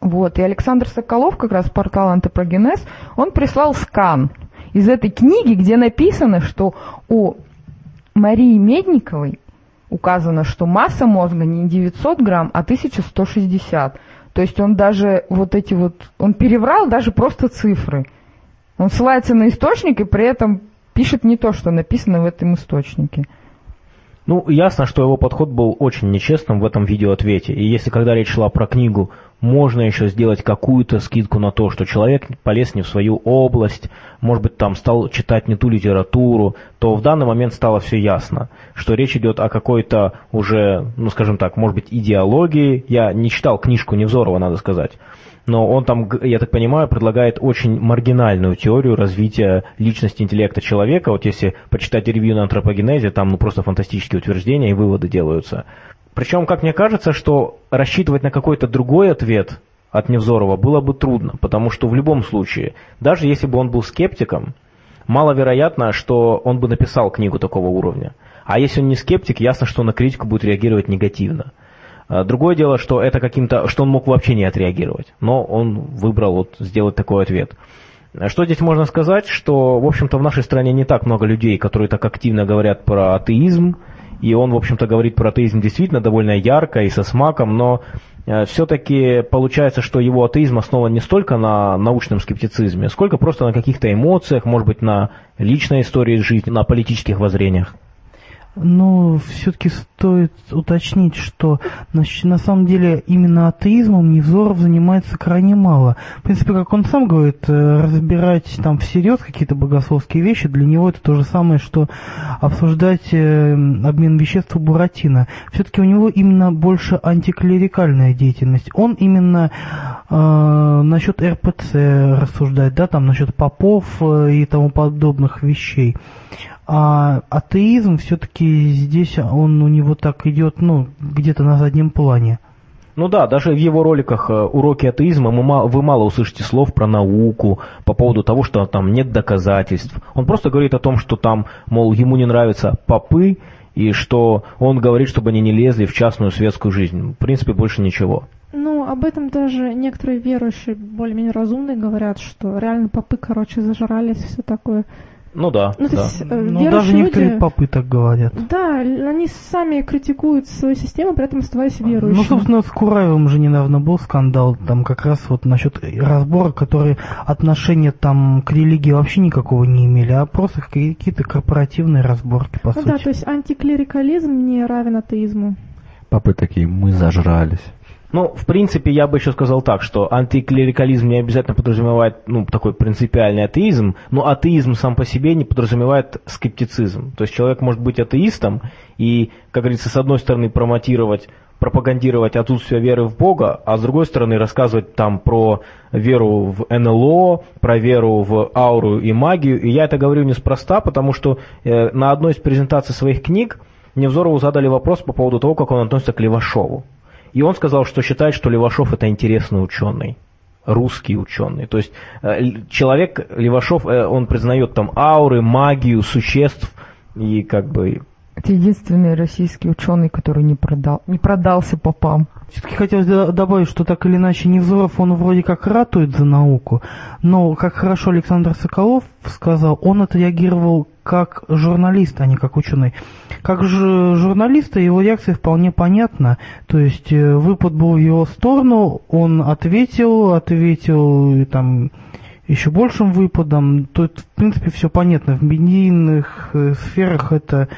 Speaker 3: Вот. И Александр Соколов, как раз портал Антропогенез, он прислал скан – из этой книги, где написано, что у Марии Медниковой указано, что масса мозга не 900 грамм, а 1160. То есть он даже вот эти вот, он переврал даже просто цифры. Он ссылается на источник и при этом пишет не то, что написано в этом источнике.
Speaker 1: Ну, ясно, что его подход был очень нечестным в этом видеоответе. И если когда речь шла про книгу, можно еще сделать какую-то скидку на то, что человек полез не в свою область, может быть, там стал читать не ту литературу, то в данный момент стало все ясно, что речь идет о какой-то уже, ну, скажем так, может быть, идеологии. Я не читал книжку Невзорова, надо сказать но он там, я так понимаю, предлагает очень маргинальную теорию развития личности интеллекта человека. Вот если почитать ревью на антропогенезе, там ну, просто фантастические утверждения и выводы делаются. Причем, как мне кажется, что рассчитывать на какой-то другой ответ от Невзорова было бы трудно, потому что в любом случае, даже если бы он был скептиком, маловероятно, что он бы написал книгу такого уровня. А если он не скептик, ясно, что на критику будет реагировать негативно. А, другое дело, что это каким-то, что он мог вообще не отреагировать, но он выбрал вот сделать такой ответ. Что здесь можно сказать, что, в общем-то, в нашей стране не так много людей, которые так активно говорят про атеизм, и он, в общем-то, говорит про атеизм действительно довольно ярко и со смаком, но э, все-таки получается, что его атеизм основан не столько на научном скептицизме, сколько просто на каких-то эмоциях, может быть, на личной истории жизни, на политических воззрениях.
Speaker 5: Но все-таки стоит уточнить, что значит, на самом деле именно атеизмом Невзоров занимается крайне мало. В принципе, как он сам говорит, э, разбирать там всерьез какие-то богословские вещи, для него это то же самое, что обсуждать э, обмен веществ у Буратино. Все-таки у него именно больше антиклерикальная деятельность. Он именно э, насчет РПЦ рассуждает, да, там насчет попов э, и тому подобных вещей. А атеизм все-таки здесь он у него так идет, ну, где-то на заднем плане.
Speaker 1: Ну да, даже в его роликах э, «Уроки атеизма» вы мало услышите слов про науку, по поводу того, что там нет доказательств. Он просто говорит о том, что там, мол, ему не нравятся попы, и что он говорит, чтобы они не лезли в частную светскую жизнь. В принципе, больше ничего.
Speaker 6: Ну, об этом даже некоторые верующие, более-менее разумные, говорят, что реально попы, короче, зажрались, все такое.
Speaker 1: Ну да,
Speaker 6: Ну, то
Speaker 1: да.
Speaker 6: есть, э,
Speaker 5: Ну,
Speaker 6: верующие
Speaker 5: даже некоторые
Speaker 6: люди-
Speaker 5: попы так говорят.
Speaker 6: Да, они сами критикуют свою систему, при этом оставаясь верующими.
Speaker 5: Ну, собственно, с Кураевым же недавно был скандал, там как раз вот насчет разбора, которые отношения там к религии вообще никакого не имели, а просто какие-то корпоративные разборки, по
Speaker 6: Ну
Speaker 5: сути.
Speaker 6: да, то есть антиклерикализм не равен атеизму.
Speaker 2: Папы такие, мы зажрались.
Speaker 1: Ну, в принципе, я бы еще сказал так, что антиклерикализм не обязательно подразумевает ну, такой принципиальный атеизм, но атеизм сам по себе не подразумевает скептицизм. То есть человек может быть атеистом и, как говорится, с одной стороны промотировать пропагандировать отсутствие веры в Бога, а с другой стороны рассказывать там про веру в НЛО, про веру в ауру и магию. И я это говорю неспроста, потому что э, на одной из презентаций своих книг Невзорову задали вопрос по поводу того, как он относится к Левашову. И он сказал, что считает, что Левашов это интересный ученый, русский ученый. То есть э, человек, Левашов, э, он признает там ауры, магию, существ и как бы...
Speaker 3: Это единственный российский ученый, который не, продал, не продался попам.
Speaker 5: Все-таки хотелось до- добавить, что так или иначе Невзоров, он вроде как ратует за науку, но, как хорошо Александр Соколов сказал, он отреагировал как журналист, а не как ученый. Как же журналиста его реакция вполне понятна. То есть э, выпад был в его сторону, он ответил, ответил там еще большим выпадом. Тут, в принципе, все понятно. В медийных э, сферах это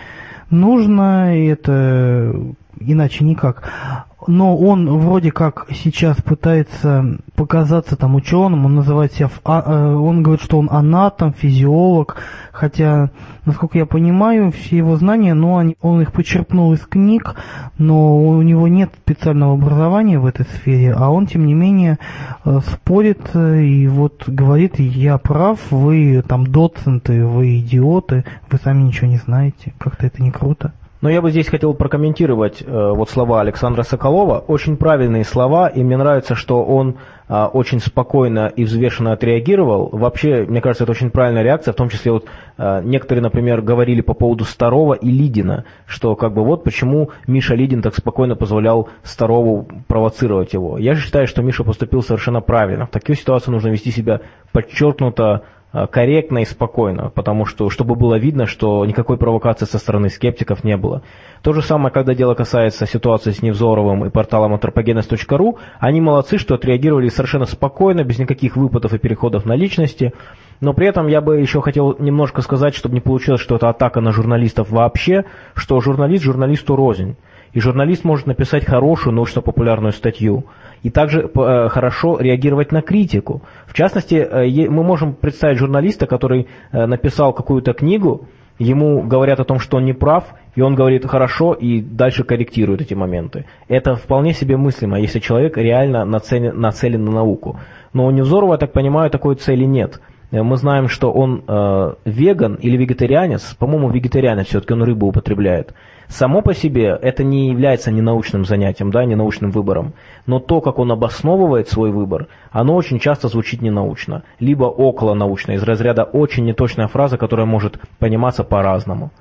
Speaker 5: нужно, и это иначе никак. Но он вроде как сейчас пытается показаться там ученым, он называет себя, а, э, он говорит, что он анатом, физиолог, хотя, насколько я понимаю, все его знания, ну, они, он их почерпнул из книг, но у него нет специального образования в этой сфере, а он, тем не менее, э, спорит э, и вот говорит, я прав, вы там доценты, вы идиоты, вы сами ничего не знаете, как-то это не круто.
Speaker 1: Но я бы здесь хотел прокомментировать э, вот слова Александра Соколова. Очень правильные слова, и мне нравится, что он а, очень спокойно и взвешенно отреагировал. Вообще, мне кажется, это очень правильная реакция, в том числе вот а, некоторые, например, говорили по поводу Старова и Лидина, что как бы вот почему Миша Лидин так спокойно позволял Старову провоцировать его. Я же считаю, что Миша поступил совершенно правильно. В таких ситуациях нужно вести себя подчеркнуто корректно и спокойно, потому что, чтобы было видно, что никакой провокации со стороны скептиков не было. То же самое, когда дело касается ситуации с Невзоровым и порталом anthropogenes.ru, они молодцы, что отреагировали совершенно спокойно, без никаких выпадов и переходов на личности, но при этом я бы еще хотел немножко сказать, чтобы не получилось, что это атака на журналистов вообще, что журналист журналисту рознь. И журналист может написать хорошую научно-популярную статью, и также э, хорошо реагировать на критику. В частности, э, мы можем представить журналиста, который э, написал какую-то книгу, ему говорят о том, что он не прав, и он говорит хорошо и дальше корректирует эти моменты. Это вполне себе мыслимо, если человек реально нацелен, нацелен на науку. Но у Невзорова, я так понимаю, такой цели нет. Э, Мы знаем, что он э, веган или вегетарианец, по-моему, вегетарианец все-таки, он рыбу употребляет. Само по себе это не является ненаучным занятием, да, ненаучным выбором. Но то, как он обосновывает свой выбор, оно очень часто звучит ненаучно. Либо околонаучно, из разряда очень неточная фраза, которая может пониматься по-разному.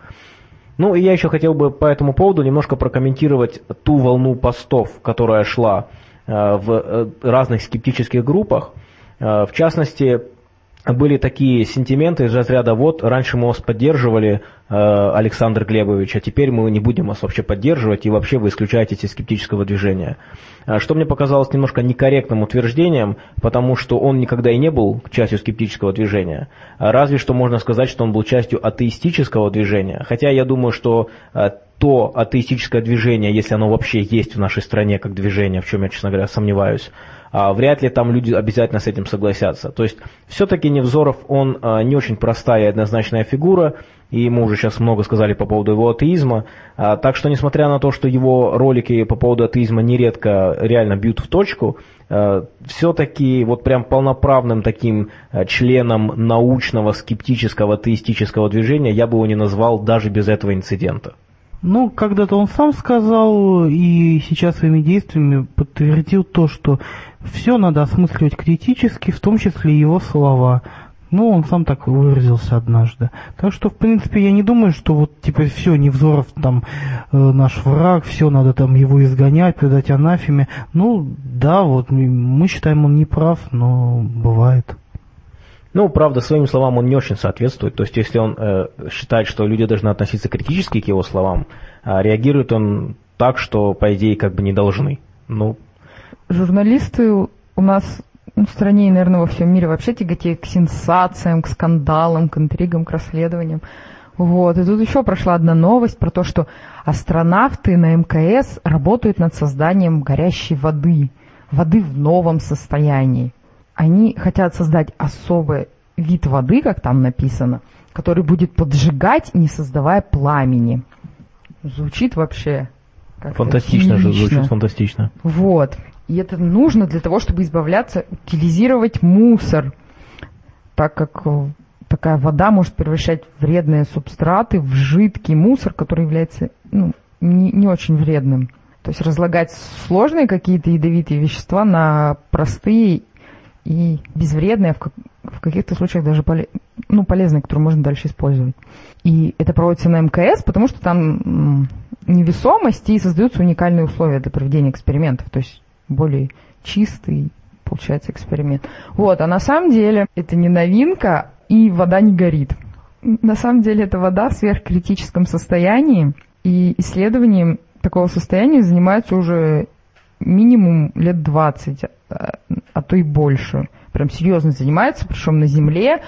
Speaker 1: Ну и я еще хотел бы по этому поводу немножко прокомментировать ту волну постов, которая шла э, в э, разных скептических группах. Э, в частности, были такие сентименты из разряда «вот, раньше мы вас поддерживали, э, Александр Глебович, а теперь мы не будем вас вообще поддерживать, и вообще вы исключаетесь из скептического движения». А Что мне показалось немножко некорректным утверждением, потому что он никогда и не был частью скептического движения. А Разве что можно сказать, что он был частью атеистического движения. Хотя я думаю, что э, то атеистическое движение, если оно вообще есть в нашей стране как движение, в чем я, честно говоря, сомневаюсь, вряд ли там люди обязательно с этим согласятся. То есть все-таки Невзоров, он а, не очень простая и однозначная фигура, и мы уже сейчас много сказали по поводу его атеизма. А, Так что, несмотря на то, что его ролики по поводу атеизма нередко реально бьют в точку, все-таки вот прям полноправным таким а, членом научного, скептического, атеистического движения я бы его не назвал даже без этого инцидента.
Speaker 5: Ну, когда-то он сам сказал и сейчас своими действиями подтвердил то, что все надо осмысливать критически, в том числе его слова. Ну, он сам так выразился однажды. Так что, в принципе, я не думаю, что вот, типа, все, Невзоров там э, наш враг, все, надо там его изгонять, предать анафеме. Ну, да, вот, мы считаем, он не прав, но бывает.
Speaker 1: Ну, правда, своим словам он не очень соответствует. То есть, если он э, считает, что люди должны относиться критически к его словам, а реагирует он так, что, по идее, как бы не должны. Ну.
Speaker 3: Журналисты у нас ну, в стране и, наверное, во всем мире вообще тяготеют к сенсациям, к скандалам, к интригам, к расследованиям. Вот. И тут еще прошла одна новость про то, что астронавты на МКС работают над созданием горящей воды. Воды в новом состоянии они хотят создать особый вид воды, как там написано, который будет поджигать, не создавая пламени. Звучит вообще как
Speaker 1: Фантастично же, звучит фантастично.
Speaker 3: Вот. И это нужно для того, чтобы избавляться, утилизировать мусор, так как э, такая вода может превращать вредные субстраты в жидкий мусор, который является ну, не, не очень вредным. То есть разлагать сложные какие-то ядовитые вещества на простые и безвредные, в, каких-то случаях даже поле, ну, полезные, которые можно дальше использовать. И это проводится на МКС, потому что там невесомость и создаются уникальные условия для проведения экспериментов, то есть более чистый получается эксперимент. Вот, а на самом деле это не новинка, и вода не горит. На самом деле это вода в сверхкритическом состоянии, и исследованием такого состояния занимаются уже минимум лет 20, а, а то и больше. Прям серьезно занимается, причем на Земле.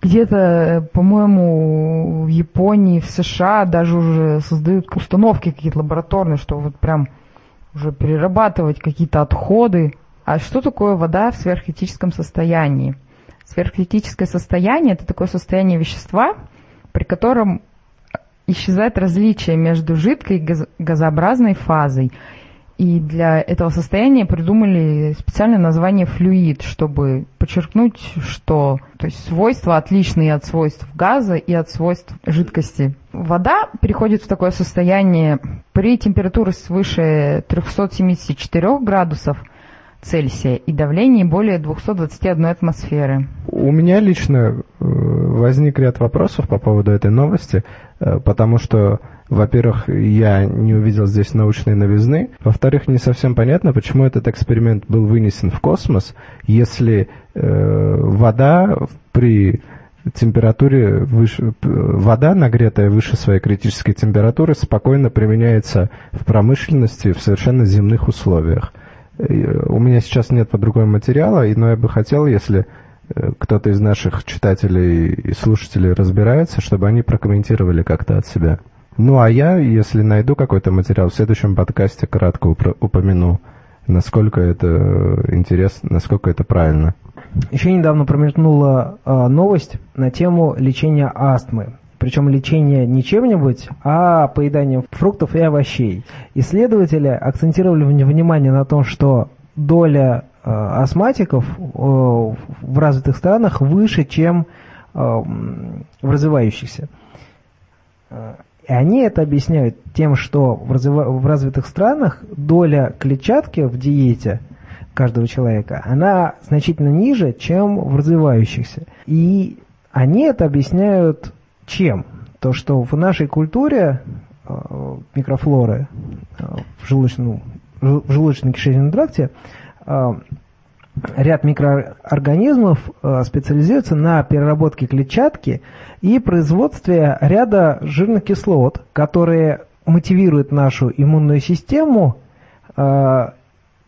Speaker 3: Где-то, по-моему, в Японии, в США даже уже создают установки какие-то лабораторные, что вот прям уже перерабатывать какие-то отходы. А что такое вода в сверхкритическом состоянии? Сверхкритическое состояние – это такое состояние вещества, при котором исчезает различие между жидкой и газообразной фазой. И для этого состояния придумали специальное название флюид, чтобы подчеркнуть, что то есть свойства отличные от свойств газа и от свойств жидкости. Вода переходит в такое состояние при температуре свыше 374 градусов Цельсия и давлении более 221 атмосферы.
Speaker 2: У меня лично э, возник ряд вопросов по поводу этой новости, э, потому что во-первых, я не увидел здесь научной новизны. Во-вторых, не совсем понятно, почему этот эксперимент был вынесен в космос, если э, вода при температуре выше, вода, нагретая выше своей критической температуры, спокойно применяется в промышленности в совершенно земных условиях. Э, у меня сейчас нет под рукой материала, но я бы хотел, если э, кто-то из наших читателей и слушателей разбирается, чтобы они прокомментировали как-то от себя. Ну, а я, если найду какой-то материал, в следующем подкасте кратко упомяну, насколько это интересно, насколько это правильно.
Speaker 4: Еще недавно промелькнула э, новость на тему лечения астмы. Причем лечение не чем-нибудь, а поеданием фруктов и овощей. Исследователи акцентировали внимание на том, что доля э, астматиков э, в развитых странах выше, чем э, в развивающихся. И они это объясняют тем, что в развитых странах доля клетчатки в диете каждого человека, она значительно ниже, чем в развивающихся. И они это объясняют чем? То, что в нашей культуре э, микрофлоры э, в, в желудочно-кишечном тракте э, ряд микроорганизмов э, специализируется на переработке клетчатки и производстве ряда жирных кислот, которые мотивируют нашу иммунную систему э,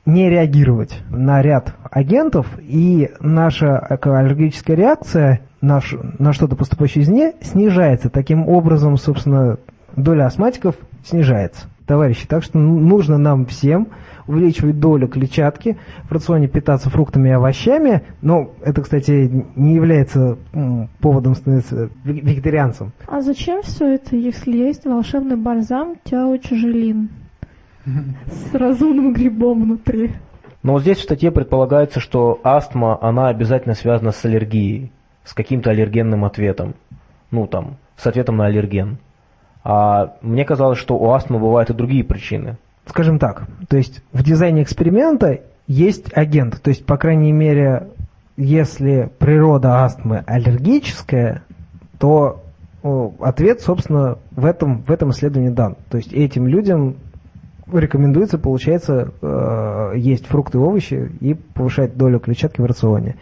Speaker 4: не реагировать на ряд агентов, и наша аллергическая реакция на, что-то поступающее извне снижается. Таким образом, собственно, доля астматиков снижается. Товарищи, так что нужно нам всем увеличивать долю клетчатки, в рационе питаться фруктами и овощами, но это, кстати, не является поводом становиться вегетарианцем.
Speaker 6: А зачем все это, если есть волшебный бальзам Тяо-Чужелин с разумным грибом внутри?
Speaker 1: Но вот здесь в статье предполагается, что астма, она обязательно связана с аллергией, с каким-то аллергенным ответом. Ну, там, с ответом на аллерген. А мне казалось, что у астмы бывают и другие причины.
Speaker 4: Скажем так, то есть в дизайне эксперимента есть агент, то есть, по крайней мере, если природа астмы аллергическая, то ответ, собственно, в этом, в этом исследовании дан. То есть этим людям рекомендуется, получается, э, есть фрукты и овощи и повышать долю клетчатки в рационе.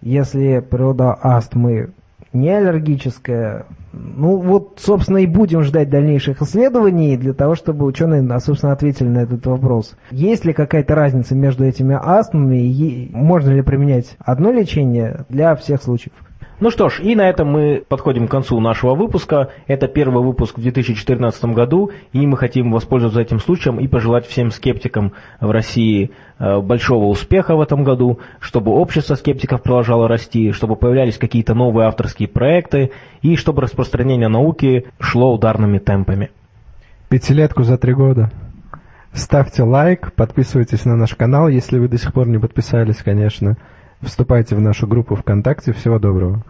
Speaker 4: Если природа астмы не аллергическая, ну вот, собственно, и будем ждать дальнейших исследований для того, чтобы ученые, собственно, ответили на этот вопрос. Есть ли какая-то разница между этими астмами и можно ли применять одно лечение для всех случаев?
Speaker 1: Ну что ж, и на этом мы подходим к концу нашего выпуска. Это первый выпуск в 2014 году, и мы хотим воспользоваться этим случаем и пожелать всем скептикам в России э, большого успеха в этом году, чтобы общество скептиков продолжало расти, чтобы появлялись какие-то новые авторские проекты, и чтобы распространение науки шло ударными темпами.
Speaker 2: Пятилетку за три года. Ставьте лайк, подписывайтесь на наш канал, если вы до сих пор не подписались, конечно. Вступайте в нашу группу ВКонтакте. Всего доброго.